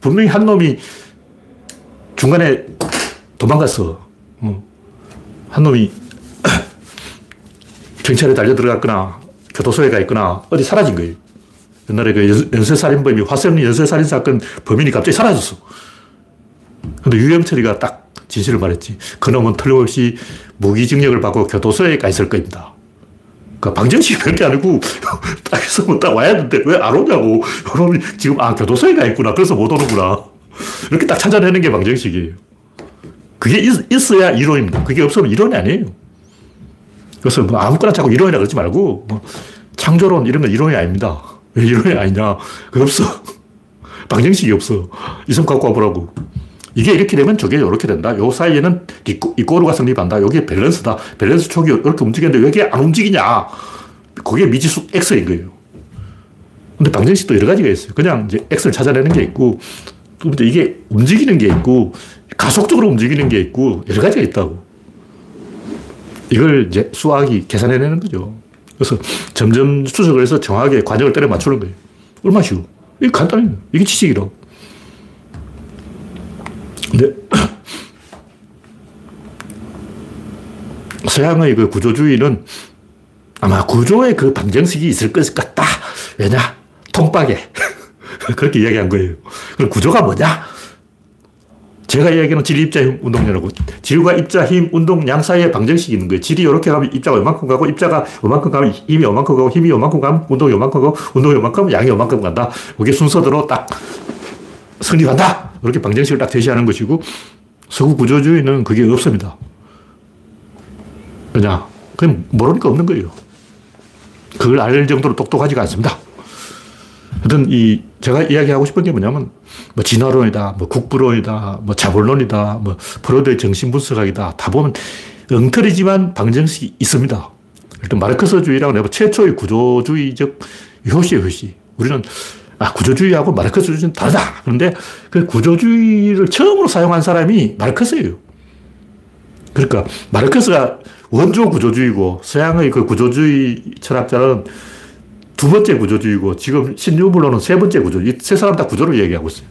[SPEAKER 1] 분명히 한 놈이 중간에 도망갔어. 어. 한 놈이 <coughs> 경찰에 달려 들어갔거나 교도소에 가 있거나 어디 사라진 거예요. 옛날에 그 연쇄살인범이 화성 연쇄살인 사건 범인이 갑자기 사라졌어. 근데 유영철이가 딱 진실을 말했지. 그놈은 틀림없이 무기징역을 받고 교도소에 가 있을 겁니다. 그 방정식이 별게 아니고 <laughs> 딱 있으면 딱 와야 되는데 왜 안 오냐고. 그놈이 지금 아 교도소에 가 있구나. 그래서 못 오는구나. 이렇게 딱 찾아내는 게 방정식이에요. 그게 있, 어야 이론입니다. 그게 없으면 이론이 아니에요. 그래서 뭐 아무거나 자꾸 이론이라 그러지 말고 뭐 창조론 이런 건 이론이 아닙니다. 왜 이론이 아니냐? 그 없어. <laughs> 방정식이 없어. 이성 갖고 와보라고. 이게 이렇게 되면 저게 이렇게 된다. 요 사이에는 이꼬르가 성립한다. 여기에 밸런스다. 밸런스 촉이 이렇게 움직이는데 왜 이게 안 움직이냐? 그게 미지수 X인 거예요. 근데 방정식도 여러 가지가 있어요. 그냥 이제 X를 찾아내는 게 있고, 또 이게 움직이는 게 있고, 가속적으로 움직이는 게 있고, 여러 가지가 있다고. 이걸 이제 수학이 계산해내는 거죠. 그래서 점점 추적을 해서 정확하게 관역을 때려 맞추는 거예요. 얼마나 쉬워. 이게 간단해요. 이게 지식이라고. 근데 <coughs> 서양의 그 구조주의는 아마 구조의 그 방정식이 있을 것 같다. 왜냐? 통박에. <laughs> <laughs> 그렇게 이야기한 거예요. 그럼 구조가 뭐냐? 제가 이야기하는 질, 입자, 힘, 운동량이라고. 질과 입자, 힘, 운동, 양 사이에 방정식이 있는 거예요. 질이 이렇게 가면 입자가 이만큼 가고, 입자가 이만큼 가면 힘이 이만큼 가고, 힘이 이만큼 가면 운동이 이만큼 가고, 운동이 가면 양이 이만큼 간다. 그게 순서대로 딱 성립한다! 이렇게 방정식을 딱 제시하는 것이고, 서구 구조주의는 그게 없습니다. 그냥, 그냥 모르니까 없는 거예요. 그걸 알 정도로 똑똑하지가 않습니다. 하여튼 이, 제가 이야기하고 싶은 게 뭐냐면, 뭐 진화론이다, 뭐 국부론이다, 뭐 자본론이다, 뭐 프로드의 정신분석학이다. 다 보면 엉터리지만 방정식이 있습니다. 일단 마르크스주의라고 내가 최초의 구조주의적 효시예요, 효시. 우리는 아, 구조주의하고 마르크스주의는 다르다. 그런데 그 구조주의를 처음으로 사용한 사람이 마르크스예요. 그러니까 마르크스가 원조 구조주의고 서양의 그 구조주의 철학자는 두 번째 구조주의고 지금 신유물론은 세 번째 구조주의. 세 사람 다 구조를 얘기하고 있어요.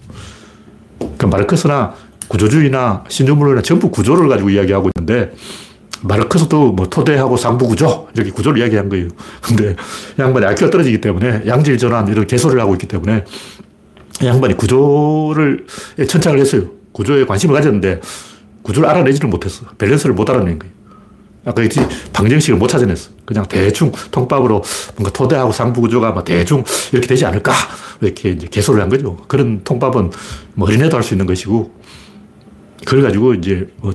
[SPEAKER 1] 그러니까 마르크스나 구조주의나 신유물론이나 전부 구조를 가지고 이야기하고 있는데 마르크스도 뭐 토대하고 상부 구조 이렇게 구조를 이야기한 거예요. 근데 양반이 IQ가 떨어지기 때문에 양질 전환 이런 개소리를 하고 있기 때문에 양반이 구조를 천착을 했어요. 구조에 관심을 가졌는데 구조를 알아내지를 못했어. 밸런스를 못 알아낸 거예요. 아까 방정식을 못 찾아냈어. 그냥 대충 통밥으로 뭔가 토대하고 상부 구조가 뭐 대충 이렇게 되지 않을까? 이렇게 이제 개소를 한 거죠. 그런 통밥은 뭐 어린애도 할 수 있는 것이고, 그걸 가지고 이제 뭐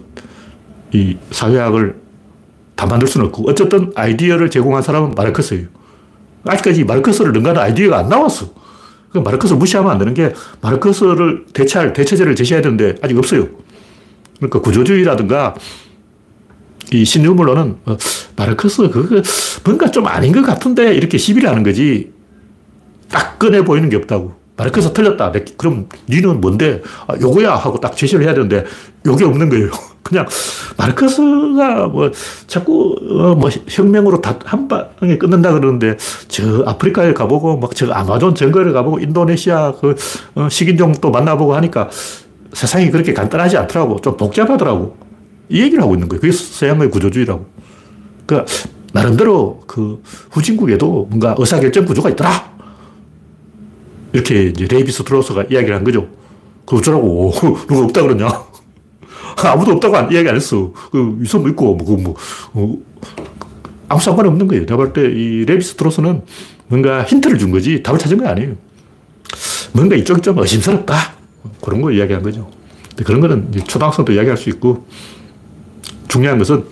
[SPEAKER 1] 이 사회학을 다 만들 수는 없고 어쨌든 아이디어를 제공한 사람은 마르크스예요. 아직까지 마르크스를 능가하는 아이디어가 안 나왔어. 그 마르크스를 무시하면 안 되는 게 마르크스를 대체할 대체제를 제시해야 되는데 아직 없어요. 그러니까 구조주의라든가 이 신유물론은 어, 마르크스 그거 뭔가 좀 아닌 것 같은데 이렇게 시비를 하는 거지 딱 꺼내 보이는 게 없다고. 마르크스 틀렸다. 그럼 니는 뭔데? 아, 요거야 하고 딱 제시를 해야 되는데 요게 없는 거예요. <laughs> 그냥 마르크스가 뭐 자꾸 어 뭐 혁명으로 다 한 방에 끝낸다 그러는데 저 아프리카에 가보고 막 저 아마존 정글에 가보고 인도네시아 그 어, 식인종 또 만나보고 하니까 세상이 그렇게 간단하지 않더라고. 좀 복잡하더라고. 이 얘기를 하고 있는 거예요. 그게 서양의 구조주의라고. 그러니까 나름대로 그 후진국에도 뭔가 의사결정 구조가 있더라. 이렇게 이제 레비 스트로스가 이야기를 한 거죠. 그 어쩌라고. <laughs> 누가 없다 그러냐. <laughs> 아무도 없다고 안, 이야기 안 했어. 그, 있으면 있고, 뭐, 그, 뭐, 어, 아무 상관 없는 거예요. 내가 볼 때 이 레비 스트로스는 뭔가 힌트를 준 거지 답을 찾은 거 아니에요. 뭔가 이쪽이 좀 의심스럽다. 그런 거 이야기한 거죠. 그런 거는 초등학생도 이야기할 수 있고 중요한 것은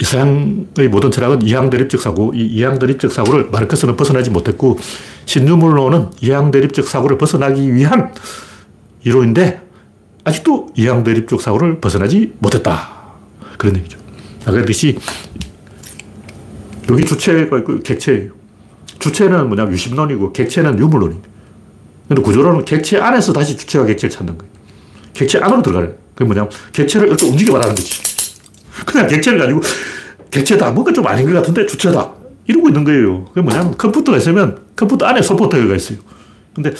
[SPEAKER 1] 이 서양의 모든 철학은 이항대립적 사고, 이 이항대립적 사고를 마르크스는 벗어나지 못했고, 신유물론은 이항대립적 사고를 벗어나기 위한 이론인데, 아직도 이항대립적 사고를 벗어나지 못했다. 그런 얘기죠. 아까 그랬듯이, 여기 주체가 있고 객체예요. 주체는 뭐냐 유심론이고, 객체는 유물론이에요. 근데 구조론은 객체 안에서 다시 주체와 객체를 찾는 거예요. 객체 안으로 들어가요. 그게 뭐냐 객체를 이렇게 움직여 말하는 거지. 그냥 객체를 가지고 객체다. 뭔가 좀 아닌 것 같은데 주체다. 이러고 있는 거예요. 그게 뭐냐면 컴퓨터가 있으면 컴퓨터 안에 소프트웨어가 있어요. 근데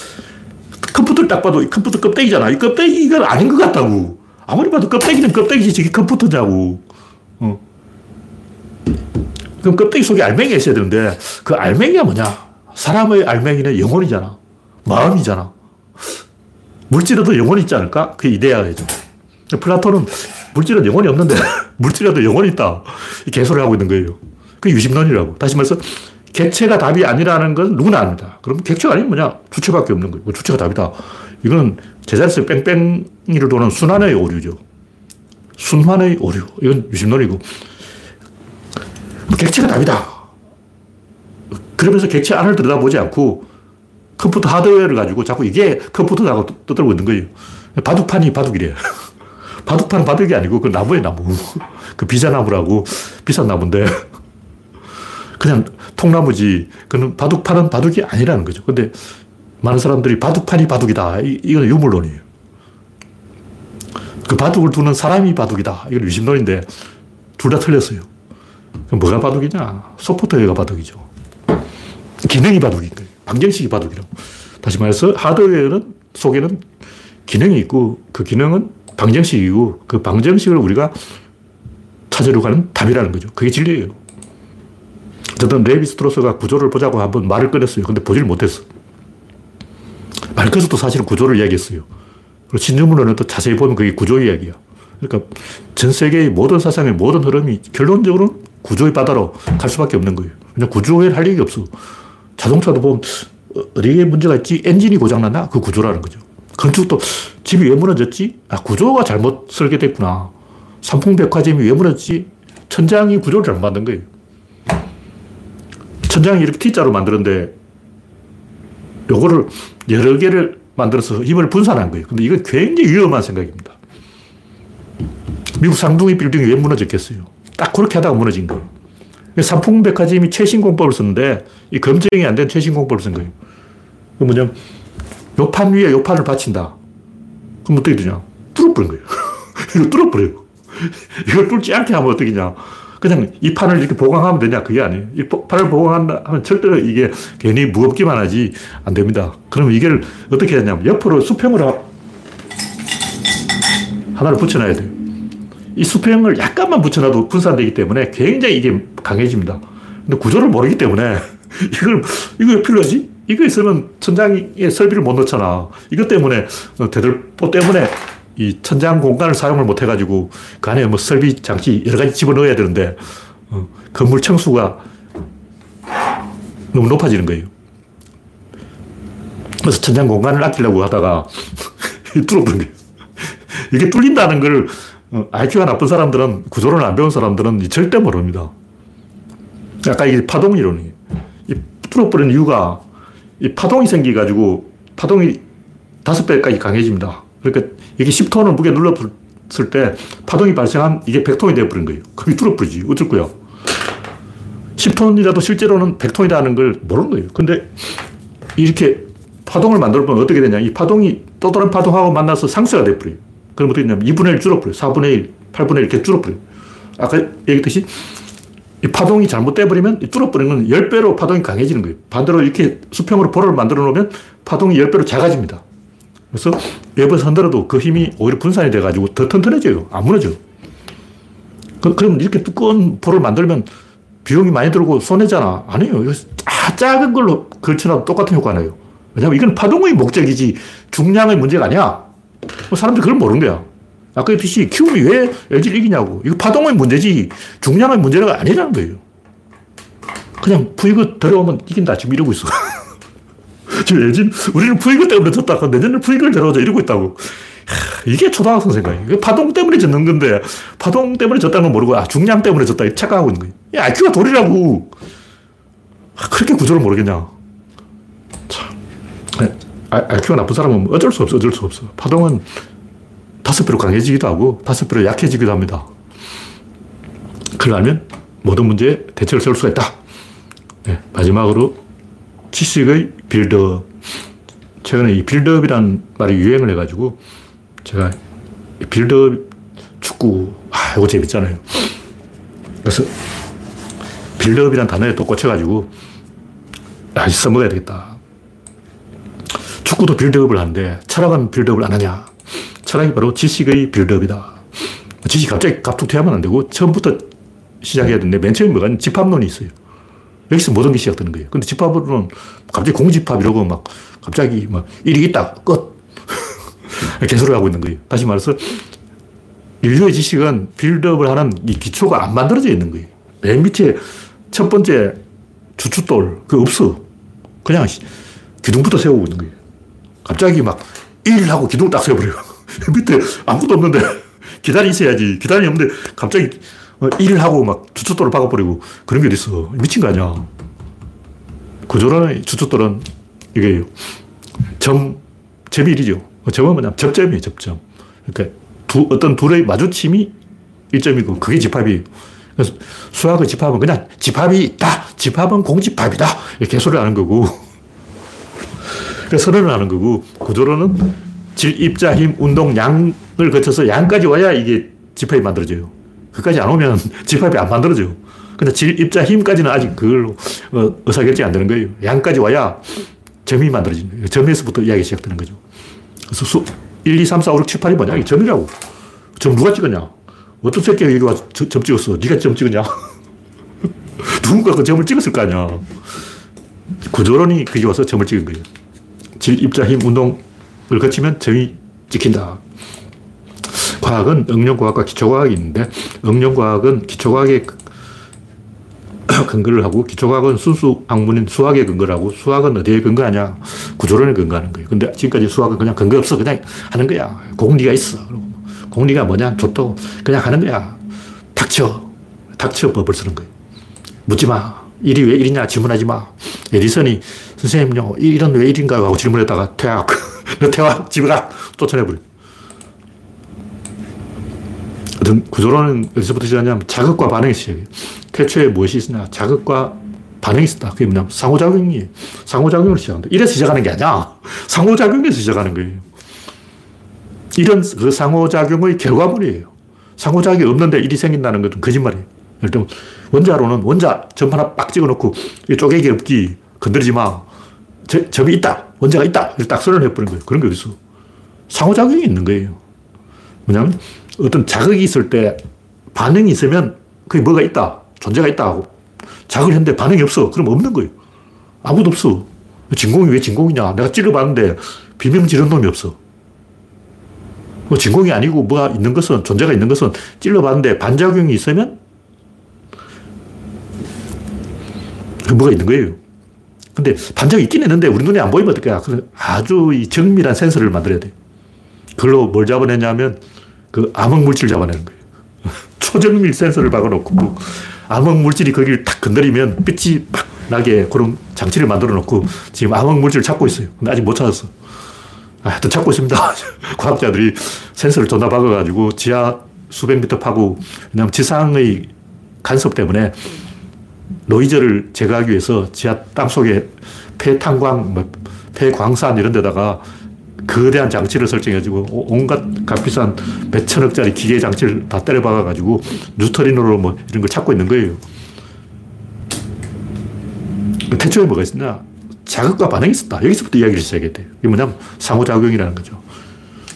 [SPEAKER 1] 컴퓨터를 딱 봐도 이 컴퓨터 껍데기잖아. 이 껍데기가 아닌 것 같다고. 아무리 봐도 껍데기는 껍데기지 저게 컴퓨터냐고. 어. 그럼 껍데기 속에 알맹이가 있어야 되는데 그 알맹이가 뭐냐? 사람의 알맹이는 영혼이잖아. 마음이잖아. 물질에도 영혼이 있지 않을까? 그게 이데아예죠. 플라톤은 물질은 영혼이 없는데 <laughs> 물질에도 영혼이 있다. 개소를 하고 있는 거예요. 그 유심론이라고. 다시 말해서 객체가 답이 아니라는 건 누구나 압니다. 그럼 객체가 아니면 뭐냐? 주체밖에 없는 거예요. 주체가 답이다. 이거는 제자리에서 뺑뺑이를 도는 순환의 오류죠. 순환의 오류. 이건 유심론이고. 객체가 답이다. 그러면서 객체 안을 들여다보지 않고 컴퓨터 하드웨어를 가지고 자꾸 이게 컴퓨터라고 떠들고 있는 거예요. 바둑판이 바둑이래. <laughs> 바둑판은 바둑이 아니고 그 나무에 나무. 그 비자나무라고 비싼 나무인데 그냥 통나무지. 그는 바둑판은 바둑이 아니라는 거죠. 근데 많은 사람들이 바둑판이 바둑이다. 이, 이건 유물론이에요. 그 바둑을 두는 사람이 바둑이다. 이건 유심론인데 둘 다 틀렸어요. 그럼 뭐가 바둑이냐? 소프트웨어가 바둑이죠. 기능이 바둑인 거예요. 방정식이 바둑이라고. 다시 말해서 하드웨어는 속에는 기능이 있고 그 기능은 방정식이고 그 방정식을 우리가 찾으려고 하는 답이라는 거죠. 그게 진리예요. 어쨌든 레비 스트로스가 구조를 보자고 한번 말을 꺼냈어요. 근데 보지를 못했어. 마르크스도 사실은 구조를 이야기했어요. 그리고 신유물론은 또 자세히 보면 그게 구조 이야기야. 그러니까 전 세계의 모든 사상의 모든 흐름이 결론적으로 구조의 바다로 갈 수밖에 없는 거예요. 그냥 구조에 할 얘기 없어. 자동차도 보면 어디에 문제가 있지? 엔진이 고장났나? 그 구조라는 거죠. 건축도 집이 왜 무너졌지? 아, 구조가 잘못 설계됐구나. 삼풍백화점이 왜 무너졌지? 천장이 구조를 잘못 만든 거예요. 천장이 이렇게 T자로 만들었는데, 요거를 여러 개를 만들어서 힘을 분산한 거예요. 근데 이건 굉장히 위험한 생각입니다. 미국 쌍둥이 빌딩이 왜 무너졌겠어요? 딱 그렇게 하다가 무너진 거예요. 삼풍백화점이 최신 공법을 썼는데, 이 검증이 안 된 최신 공법을 쓴 거예요. 그 뭐냐면, 요판 위에 요 판을 받친다. 그럼 어떻게 되냐? 뚫어버린 거예요. <laughs> 이거 뚫어버려요. <laughs> 이걸 뚫지 않게 하면 어떻게 냐 그냥 이 판을 이렇게 보강하면 되냐? 그게 아니에요. 이 판을 보강한다 하면 절대로 이게 괜히 무겁기만 하지 안 됩니다. 그럼 이걸 어떻게 하냐면 옆으로 수평으로 하나를 붙여놔야 돼요. 이 수평을 약간만 붙여놔도 분산되기 때문에 굉장히 이게 강해집니다. 근데 구조를 모르기 때문에 <laughs> 이걸, 이거 왜 필요하지? 이거 있으면 천장에 설비를 못 넣잖아. 이것 때문에, 어, 대들보 때문에 이 천장 공간을 사용을 못 해가지고 그 안에 뭐 설비 장치 여러 가지 집어넣어야 되는데 어, 건물 층수가 너무 높아지는 거예요. 그래서 천장 공간을 아끼려고 하다가 <laughs> 뚫어버린 거예요. 이게 뚫린다는 걸 IQ가 어, 나쁜 사람들은 구조를 안 배운 사람들은 절대 모릅니다. 아까 이게 파동 이론이에요. 이 뚫어버린 이유가 이 파동이 생기가지고 파동이 다섯 배까지 강해집니다. 그러니까 이게 10톤을 무게 눌렀을 때 파동이 발생한 이게 100톤이 되어버린 거예요. 그게 뚫어버리지. 어쩔 거야. 10톤이라도 실제로는 100톤이라는 걸 모르는 거예요. 근데 이렇게 파동을 만들면 어떻게 되냐. 이 파동이 또 다른 파동하고 만나서 상쇄가 돼버려요. 그럼 어떻게 되냐면 2분의 1 줄어버려요. 4분의 1, 8분의 1 이렇게 줄어버려요. 아까 얘기했듯이 이 파동이 잘못돼 버리면 줄어버리면 10배로 파동이 강해지는 거예요. 반대로 이렇게 수평으로 볼을 만들어 놓으면 파동이 10배로 작아집니다. 그래서 웹에서 흔들어도 그 힘이 오히려 분산이 돼가지고 더 튼튼해져요. 안 무너져. 그, 그럼 이렇게 두꺼운 볼을 만들면 비용이 많이 들고 손해잖아. 아니에요. 이거 작은 걸로 걸쳐놔도 똑같은 효과 나요. 왜냐면 이건 파동의 목적이지 중량의 문제가 아니야. 뭐 사람들이 그걸 모르는 거야. 아까 했듯이 키움이 왜 LG를 이기냐고. 이거 파동의 문제지 중량의 문제가 아니라는 거예요. 그냥 푸이그 들어오면 이긴다. 지금 이러고 있어. <laughs> 지금 LG는 우리는 푸이그 때문에 졌다. 내년에 푸이그를 데려오자. 이러고 있다고. 이게 초등학생 생각이에요. 파동 때문에 졌는 건데, 파동 때문에 졌다는 건 모르고, 아, 중량 때문에 졌다. 착각하고 있는 거예요. 야, IQ가 돌이라고. 아, 그렇게 구조를 모르겠냐. 참. IQ가 나쁜 사람은 어쩔 수 없어, 어쩔 수 없어. 파동은 다섯 배로 강해지기도 하고, 다섯 배로 약해지기도 합니다. 그걸 알면 모든 문제에 대책을 세울 수가 있다. 네, 마지막으로 지식의 빌드업. 최근에 이 빌드업이라는 말이 유행을 해가지고, 제가 빌드업 축구, 아, 이거 재밌잖아요. 그래서 빌드업이라는 단어에 또 꽂혀가지고, 아, 써먹어야 되겠다. 축구도 빌드업을 하는데, 철학은 빌드업을 안 하냐. 철학이 바로 지식의 빌드업이다. 지식 갑자기 갑툭튀하면 안 되고, 처음부터 시작해야 되는데, 맨 처음에 뭐가 집합론이 있어요. 여기서 모든 게 시작되는 거예요. 근데 집합으로는 갑자기 공집합 이러고 막, 갑자기 막, 일이 있다, 끝. <laughs> 개소를 하고 있는 거예요. 다시 말해서, 인류의 지식은 빌드업을 하는 이 기초가 안 만들어져 있는 거예요. 맨 밑에 첫 번째 주춧돌, 그 없어. 그냥 기둥부터 세우고 있는 거예요. 갑자기 막, 일하고 기둥 딱 세워버려요. <laughs> 밑에 아무것도 없는데, <laughs> 기단이 있어야지. 기단이 없는데, 갑자기 일을 하고 막 주춧돌을 박아버리고 그런 게 어딨어. 미친 거 아니야. 구조론의 주춧돌은 이게 점, 점이 일이죠. 점은 뭐냐 접점이에요, 접점. 그러니까 두, 어떤 둘의 마주침이 일점이고 그게 집합이에요. 그래서 수학의 집합은 그냥 집합이 있다. 집합은 공집합이다. 이렇게 소리를 하는 거고. <laughs> 그래서 선언을 하는 거고, 구조론은 질, 입자, 힘, 운동, 양을 거쳐서 양까지 와야 이게 집합이 만들어져요. 그까지 안 오면 <laughs> 집합이 안 만들어져요. 근데 질, 입자, 힘까지는 아직 그걸로 어, 의사결정이 안 되는 거예요. 양까지 와야 점이 만들어지는 거예요. 점에서부터 이야기 시작되는 거죠. 그래서 수, 1, 2, 3, 4, 5, 6, 7, 8이 뭐냐? 이 점이라고. 점 누가 찍었냐? 어떤 새끼가 여기 와서 점, 점 찍었어? 네가 점 찍었냐? <laughs> 누군가 그 점을 찍었을 거 아니야. 구조론이 거기 와서 점을 찍은 거예요. 질, 입자, 힘, 운동 을 거치면 점이 찍힌다. 과학은 응용과학과 기초과학이 있는데 응용과학은 기초과학에 <clears throat> 근거를 하고 기초과학은 순수 학문인 수학에 근거를 하고 수학은 어디에 근거하냐 구조론에 근거하는 거예요. 근데 지금까지 수학은 그냥 근거 없어 그냥 하는 거야. 공리가 있어. 공리가 뭐냐 좋다 그냥 하는 거야. 닥쳐. 닥쳐 법을 쓰는 거예요. 묻지 마. 일이 왜 일이냐 질문하지 마. 에디슨이 선생님요 일은 왜 일인가요? 하고 질문했다가 퇴학. <laughs> 너 퇴학 집에 가. 쫓아내버려. 어떤 구조론은 어디서부터 시작하냐면 자극과 반응이 시작해요. 태초에 무엇이 있으냐? 자극과 반응이 있었다. 그게 뭐냐면 상호작용이에요. 상호작용으로 시작한다. 이래서 시작하는 게 아니야. 상호작용에서 시작하는 거예요. 이런 그 상호작용의 결과물이에요. 상호작용이 없는데 일이 생긴다는 것은 거짓말이에요. 예를 들면 원자로는 원자 점 하나 빡 찍어놓고 쪼개기 없기 건드리지 마. 저, 점이 있다. 원자가 있다. 딱 선언해버린 거예요. 그런 게 어딨어. 상호작용이 있는 거예요. 뭐냐면 어떤 자극이 있을 때 반응이 있으면 그게 뭐가 있다. 존재가 있다 하고 자극을 했는데 반응이 없어. 그럼 없는 거예요. 아무도 없어. 진공이 왜 진공이냐. 내가 찔러봤는데 비명 지른 놈이 없어. 뭐 진공이 아니고 뭐가 있는 것은, 존재가 있는 것은 찔러봤는데 반작용이 있으면 그 뭐가 있는 거예요. 근데 반작이 있긴 했는데 우리 눈에 안 보이면 어떡해. 아주 이 정밀한 센서를 만들어야 돼. 그걸로 뭘 잡아내냐면 그 암흑 물질 잡아내는 거예요. <laughs> 초정밀 센서를 박아놓고 암흑 물질이 거기를 탁 건드리면 빛이 팍 나게 그런 장치를 만들어 놓고 지금 암흑 물질을 찾고 있어요. 근데 아직 못 찾았어. 아, 하여튼 찾고 있습니다. <laughs> 과학자들이 센서를 존나 박아가지고 지하 수백 미터 파고 왜냐하면 지상의 간섭 때문에 노이즈를 제거하기 위해서 지하 땅 속에 폐탄광, 뭐 폐광산 이런 데다가 거대한 장치를 설정해가지고 온갖 값비싼 몇 천억짜리 기계 장치를 다 때려박아가지고 뉴트리노로 뭐 이런 걸 찾고 있는 거예요. 태초에 뭐가 있었냐? 자극과 반응이 있었다. 여기서부터 이야기를 시작해야 돼. 이게 뭐냐면 상호작용이라는 거죠.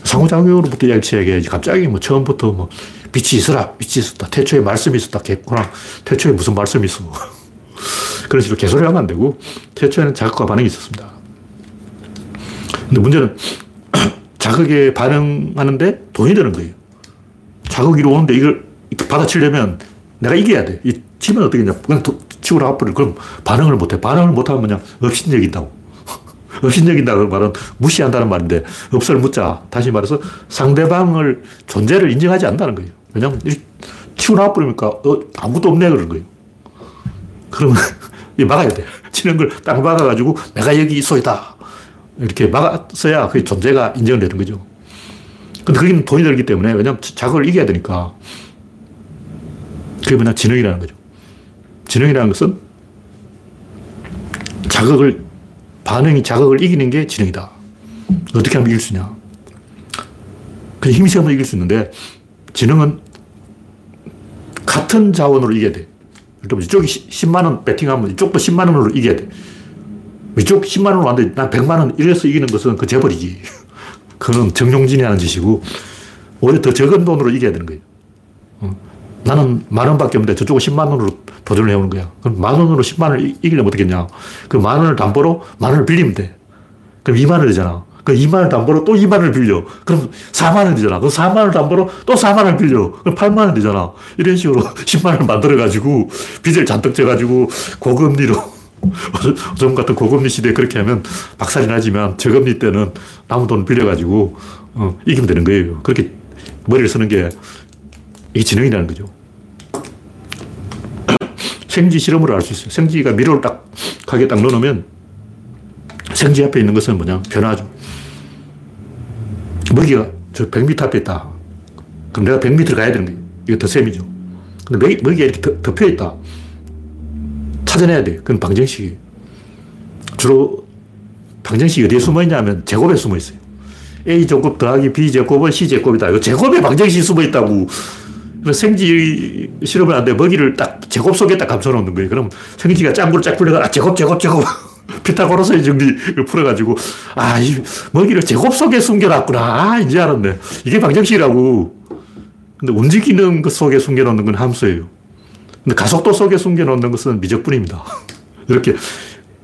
[SPEAKER 1] 상호작용으로부터 이야기를 시작해야지. 갑자기 뭐 처음부터 뭐 빛이 있어라, 빛이 있었다. 태초에 말씀이 있었다. 개코랑 태초에 무슨 말씀이 있어. 그런 식으로 개소리 하면 안 되고 태초에는 자극과 반응이 있었습니다. 근데 문제는 <clears throat> 자극에 반응하는데 돈이 드는 거예요. 자극이 오는데 이걸 받아치려면 내가 이겨야 돼. 이 치면 어떻게 냐 그냥 치고 나가버려. 그럼 반응을 못 해. 반응을 못 하면 그냥 업신여긴다고. 업신여긴다는 <laughs> 말은 무시한다는 말인데, 업을 묻자. 다시 말해서 상대방을 존재를 인정하지 않는다는 거예요. 왜냐면 치고 나가버리니까 어, 아무것도 없네 그런 거예요. 그러면 <laughs> 막아야 돼. 치는 걸 딱 막아가지고 내가 여기 있어이다. 이렇게 막았어야 그 존재가 인정되는 거죠. 근데 그게 돈이 들기 때문에, 왜냐면 자극을 이겨야 되니까. 그게 뭐냐, 지능이라는 거죠. 지능이라는 것은 자극을, 반응이 자극을 이기는 게 지능이다. 어떻게 하면 이길 수 있냐. 그냥 힘이 세면 이길 수 있는데, 지능은 같은 자원으로 이겨야 돼. 그러면 이쪽이 10만원 배팅하면 이쪽도 10만원으로 이겨야 돼. 이쪽 10만원 왔는데 난 100만원 이래서 이기는 것은 그 재벌이지. <laughs> 그건 정용진이 하는 짓이고, 오히려 더 적은 돈으로 이겨야 되는 거예요. 어. 나는 만 원밖에 없는데 저쪽은 10만 원으로 도전을 해오는 거야. 그럼 만 원으로 10만 원을 이기려면 어떻겠냐. 그 만 원을 담보로 만 원을 빌리면 돼. 그럼 2만 원 되잖아. 그 2만 원 담보로 또 2만 원을 빌려. 그럼 4만 원 되잖아. 그 4만 원 담보로 또 4만 원을 빌려. 그럼 8만 원 되잖아. 이런 식으로 <laughs> 10만 원을 만들어가지고 빚을 잔뜩 져가지고 고금리로 <laughs> 요즘 같은 고금리 시대에 그렇게 하면 박살이 나지만 저금리 때는 남은 돈 빌려가지고 어, 이기면 되는 거예요. 그렇게 머리를 쓰는 게 이게 지능이라는 거죠. <clears throat> 생지 실험으로 알 수 있어요. 생지가 미로를 딱 가게 딱 넣어놓으면 생지 앞에 있는 것은 뭐냐? 변화죠. 먹이가 저 100m 앞에 있다. 그럼 내가 100m를 가야 되는 거예요. 이거 덧셈이죠. 근데 먹이, 먹이가 이렇게 덮, 여 있다. 찾아내야 돼. 그건 방정식이에요. 주로 방정식이 어디에 숨어 있냐면 제곱에 숨어 있어요. A 제곱 더하기 B 제곱은 C 제곱이다. 이거 제곱에 방정식이 숨어 있다고. 생지 실험을 하는데 먹이를 딱 제곱 속에 딱 감춰놓는 거예요. 그럼 생지가 짱구를 쫙 풀려가, 아, 제곱, 제곱, 제곱. 피타고라스의 정리를 풀어가지고, 아, 이 먹이를 제곱 속에 숨겨놨구나. 아, 이제 알았네. 이게 방정식이라고. 근데 움직이는 것 속에 숨겨놓는 건 함수예요. 근데 가속도 속에 숨겨놓는 것은 미적분입니다. <laughs> 이렇게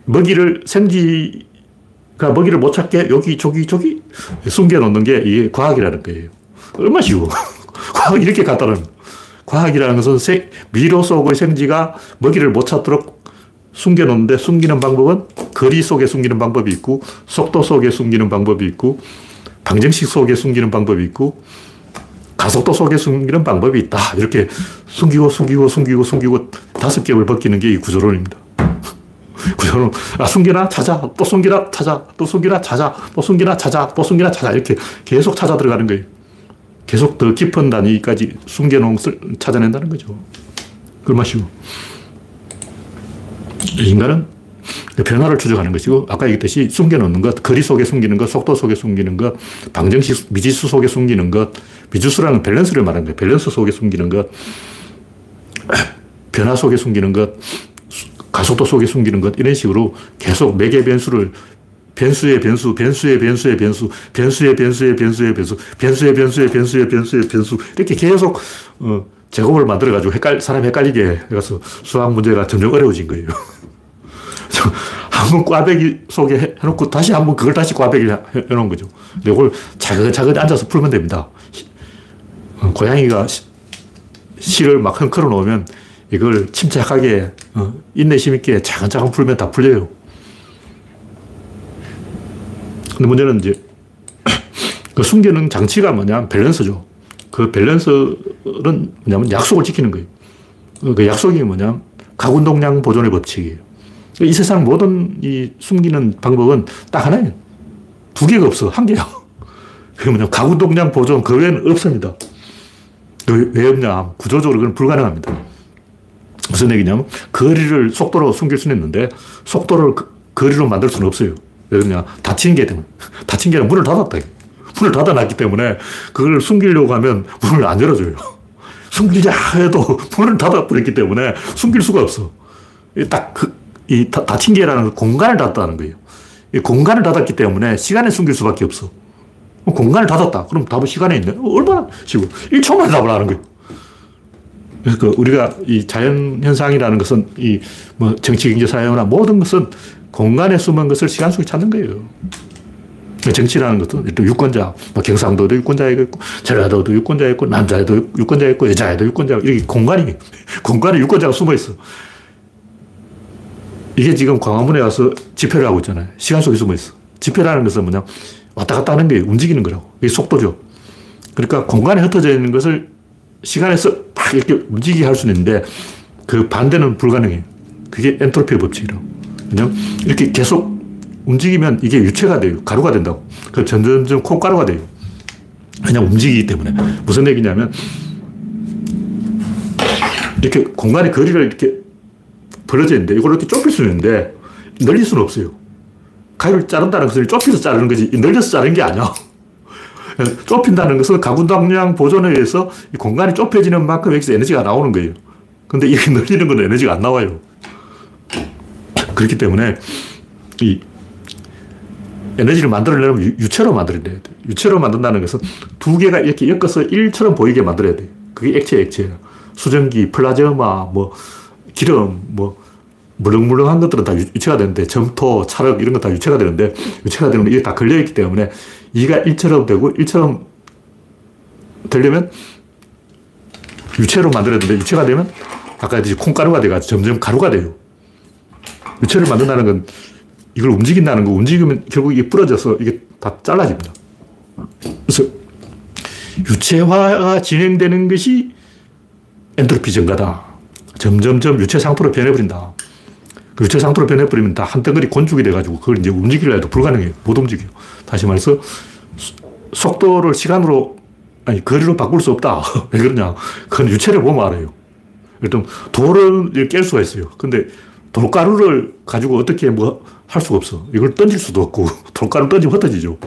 [SPEAKER 1] 먹이를 생지가 먹이를 못 찾게 여기, 저기, 저기 숨겨놓는 게 이게 과학이라는 거예요. 얼마나 쉬워. <laughs> 과학이 이렇게 간단합 과학이라는 것은 세, 미로 속의 생지가 먹이를 못 찾도록 숨겨놓는데 숨기는 방법은 거리 속에 숨기는 방법이 있고 속도 속에 숨기는 방법이 있고 방정식 속에 숨기는 방법이 있고 가속도 속에 숨기는 방법이 있다. 이렇게 숨기고 숨기고 숨기고 숨기고 다섯 겹을 벗기는 게 이 구조론입니다. <laughs> 구조론, 아, 숨기나 찾아, 또 숨기나 찾아, 또 숨기나 찾아, 또 숨기나 찾아, 또 숨기나 찾아. 이렇게 계속 찾아 들어가는 거예요. 계속 더 깊은 단위까지 숨겨놓은 것을 찾아낸다는 거죠. 얼마 쉬워. 인간은 변화를 추적하는 것이고, 아까 얘기했듯이 숨겨놓는 것, 거리 속에 숨기는 것, 속도 속에 숨기는 것, 방정식, 미지수 속에 숨기는 것, 미지수라는 밸런스를 말하는 거예요. 밸런스 속에 숨기는 것, 변화 속에 숨기는 것, 가속도 속에 숨기는 것, 이런 식으로 계속 매개 변수를 변수의 변수, 변수의 변수의 변수, 변수의 변수의 변수의 변수, 변수의 변수의 변수의 변수의 변수, 이렇게 계속, 어, 제곱을 만들어가지고 헷갈, 사람 헷갈리게 해서 수학 문제가 점점 어려워진 거예요. <laughs> 한번 꽈배기 속에 해놓고 다시 한번 그걸 다시 꽈배기 해놓은 거죠. 이걸 차근차근 앉아서 풀면 됩니다. 어, 고양이가 실을 막 흔들어 놓으면 이걸 침착하게, 어, 인내심 있게 차근차근 풀면 다 풀려요. 근데 문제는 이제 <clears throat> 그 숨기는 장치가 뭐냐면 밸런스죠. 그 밸런스 는 뭐냐면 약속을 지키는 거예요. 그 약속이 뭐냐면 가군동량 보존의 법칙이에요. 이 세상 모든 이 숨기는 방법은 딱 하나예요. 두 개가 없어. 한 개야. <laughs> 그게 뭐냐 가군동량 보존 그 외에는 없습니다. 왜 없냐. 구조적으로 그건 불가능합니다. 무슨 얘기냐면 거리를 속도로 숨길 수는 있는데 속도를 거 리로 만들 수는 없어요. 왜 그러냐. 닫힌 게 때문에. <laughs> 닫힌 게 문을 닫았다. 문을 닫아놨기 때문에 그걸 숨기려고 하면 문을 안 열어줘요. 숨기자 해도 문을 닫아버렸기 때문에 숨길 수가 없어. 딱 그, 이 닫힌 게라는 공간을 닫았다는 거예요. 이 공간을 닫았기 때문에 시간에 숨길 수밖에 없어. 공간을 닫았다. 그럼 답은 시간에 있네. 얼마나 쉬워. 1초만 답을 하는 거예요. 그러니까 우리가 이 자연 현상이라는 것은 이 뭐 정치, 경제, 사회나 모든 것은 공간에 숨은 것을 시간 속에 찾는 거예요. 정치라는 것도 유권자, 뭐 경상도도 유권자가 있고, 전라도도 유권자가 있고, 남자에도 유권자가 있고, 여자에도 유권자가 이렇게 공간이, 공간에 유권자가 숨어 있어. 이게 지금 광화문에 와서 집회를 하고 있잖아요. 시간 속에 숨어 있어. 집회라는 것은 뭐냐, 왔다 갔다 하는 게 움직이는 거라고. 이게 속도죠. 그러니까 공간에 흩어져 있는 것을 시간에서 막 이렇게 움직이게 할 수는 있는데 그 반대는 불가능해요. 그게 엔트로피의 법칙이라고. 왜냐면 이렇게 계속 움직이면 이게 유체가 돼요. 가루가 된다고. 그 점점점 콩가루가 돼요. 그냥 움직이기 때문에. 무슨 얘기냐면 이렇게 공간의 거리를 이렇게 벌어져 있는데 이걸 이렇게 좁힐 수는 있는데 늘릴 수는 없어요. 가위를 자른다는 것을 좁혀서 자르는 거지 늘려서 자르는 게 아니야. <laughs> 좁힌다는 것은 가군당량 보존에 의해서 공간이 좁혀지는 만큼 여기서 에너지가 나오는 거예요. 근데 이게 <laughs> 늘리는 건 에너지가 안 나와요. 그렇기 때문에 이 에너지를 만들어내려면 유체로 만들어야 돼 유체로 만든다는 것은 두 개가 이렇게 엮어서 일처럼 보이게 만들어야 돼 그게 액체, 액체예요. 수증기, 플라즈마, 뭐, 기름, 뭐, 물렁물렁한 것들은 다 유체가 되는데, 점토, 찰흙, 이런 거 다 유체가 되는데, 유체가 되는 이게 다 걸려있기 때문에, 이가 일처럼 되고, 일처럼 되려면, 유체로 만들어야 되는데, 유체가 되면, 아까 했듯이 콩가루가 돼가지고 점점 가루가 돼요. 유체를 만든다는 건 이걸 움직인다는 거, 움직이면 결국 이게 부러져서 이게 다 잘라집니다. 그래서 유체화가 진행되는 것이 엔트로피 증가다. 점점점 유체 상태로 변해버린다. 그 유체 상태로 변해버리면 다 한 덩어리 곤죽이 돼가지고 그걸 이제 움직이려 해도 불가능해요. 못 움직여. 다시 말해서 속도를 시간으로, 아니, 거리로 바꿀 수 없다. <laughs> 왜 그러냐. 그건 유체를 보면 알아요. 일단 돌을 깰 수가 있어요. 근데 돌가루를 가지고 어떻게 뭐 할 수가 없어. 이걸 던질 수도 없고, <laughs> 돌가루 던지면 흩어지죠.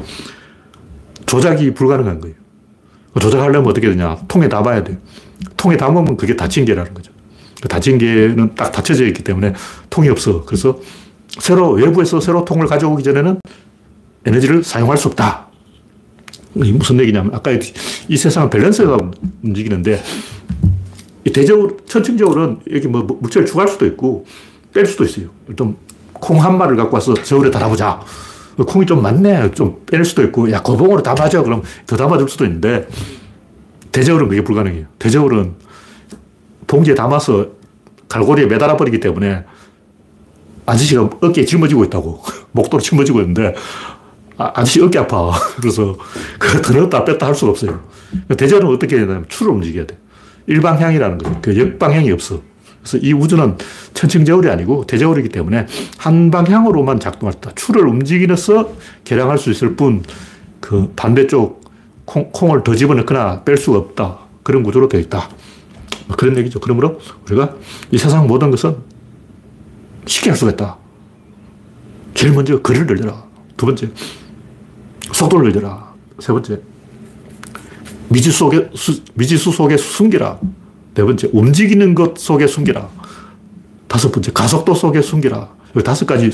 [SPEAKER 1] 조작이 불가능한 거예요. 조작하려면 어떻게 되냐. 통에 담아야 돼요. 통에 담으면 그게 닫힌 개라는 거죠. 그 닫힌 개는 딱 닫혀져 있기 때문에 통이 없어. 그래서 새로, 외부에서 새로 통을 가져오기 전에는 에너지를 사용할 수 없다. 무슨 얘기냐면, 아까 이 세상은 밸런스가 움직이는데, 대적으로, 천층적으로는 여기 뭐 물체를 추가할 수도 있고, 뺄 수도 있어요. 일단 콩한 마리를 갖고 와서 저울에 달아보자. 콩이 좀 많네. 좀 뺄 수도 있고, 야, 고봉으로 담아줘. 그럼 더 담아줄 수도 있는데, 대저울은 그게 불가능해요. 대저울은 봉지에 담아서 갈고리에 매달아 버리기 때문에 아저씨가 어깨에 짊어지고 있다고. <laughs> 목도로 짊어지고 있는데, 아, 아저씨 어깨 아파. <laughs> 그래서 그거 더 넣었다 뺐다 할 수가 없어요. 대저울은 어떻게 해야 되냐면 추를 움직여야 돼. 일방향이라는 거죠. 그 역방향이 없어. 그래서 이 우주는 천칭저울이 아니고 대저울이기 때문에 한 방향으로만 작동할다. 추를 움직이면서 계량할 수 있을 뿐, 그 반대쪽 콩, 콩을 더 집어넣거나 뺄 수가 없다. 그런 구조로 되어 있다. 뭐 그런 얘기죠. 그러므로 우리가 이 세상 모든 것은 쉽게 할 수가 있다. 제일 먼저 거리를 늘려라. 두 번째, 속도를 늘려라. 세 번째, 미지 속에, 미지수 속에 숨기라. 네 번째, 움직이는 것 속에 숨기라. 다섯 번째, 가속도 속에 숨기라. 다섯 가지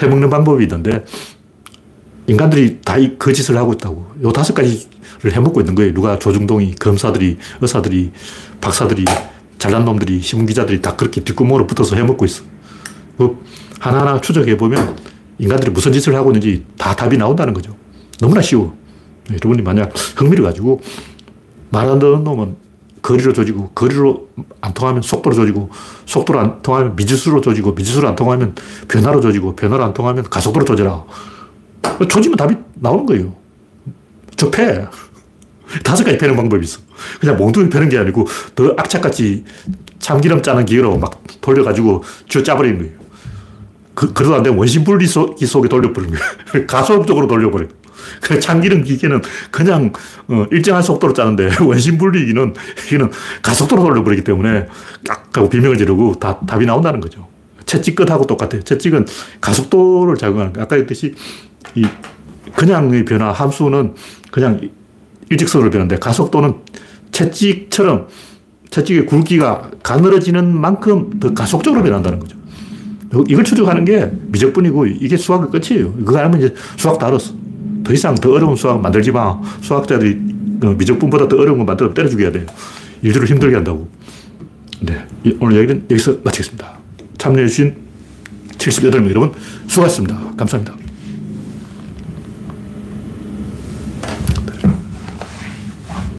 [SPEAKER 1] 해먹는 방법이 있는데, 인간들이 다그 짓을 하고 있다고. 요 다섯 가지를 해먹고 있는 거예요. 누가 조중동이, 검사들이, 의사들이, 박사들이, 잘난 놈들이, 신문기자들이 다 그렇게 뒷구멍으로 붙어서 해먹고 있어. 그 하나하나 추적해보면 인간들이 무슨 짓을 하고 있는지 다 답이 나온다는 거죠. 너무나 쉬워. 여러분이 만약 흥미를 가지고 말안 듣는 놈은 거리로 조지고, 거리로 안 통하면 속도로 조지고, 속도로 안 통하면 미지수로 조지고, 미지수로 안 통하면 변화로 조지고, 변화로 안 통하면 가속도로 조져라. 조지면 답이 나오는 거예요. 저 패. <laughs> 다섯 가지 패는 방법이 있어. 그냥 몽둥이 패는 게 아니고 더 악착같이 참기름 짜는 기계로 막 돌려가지고 쥐어 짜버리는 거예요. 그, 그러도 안 되면 원심분리 속, 속에 돌려버리는 거예요. <laughs> 가속적으로 돌려버려요. <laughs> 그 참기름 기계는 그냥 어, 일정한 속도로 짜는데 <laughs> 원심 분리기는 이는 가속도로 돌려버리기 때문에 깍 하고 비명을 지르고 다 답이 나온다는 거죠. 채찍 끝하고 똑같아요. 채찍은 가속도를 작용하는 거예요. 아까 했듯이 이 그냥의 변화 함수는 그냥 일직선으로 변하는데 가속도는 채찍처럼 채찍의 굵기가 가늘어지는 만큼 더 가속적으로 변한다는 거죠. 이걸 추적하는 게 미적분이고 이게 수학의 끝이에요. 그거 알면 이제 수학 다 알았어. 더 이상 더 어려운 수학 만들지 마. 수학자들이 그 미적분보다 더 어려운 거 만들어 때려 죽여야 돼요. 일들을 힘들게 한다고. 네. 오늘 얘기는 여기서 마치겠습니다. 참여해주신 78명 여러분 수고하셨습니다. 감사합니다.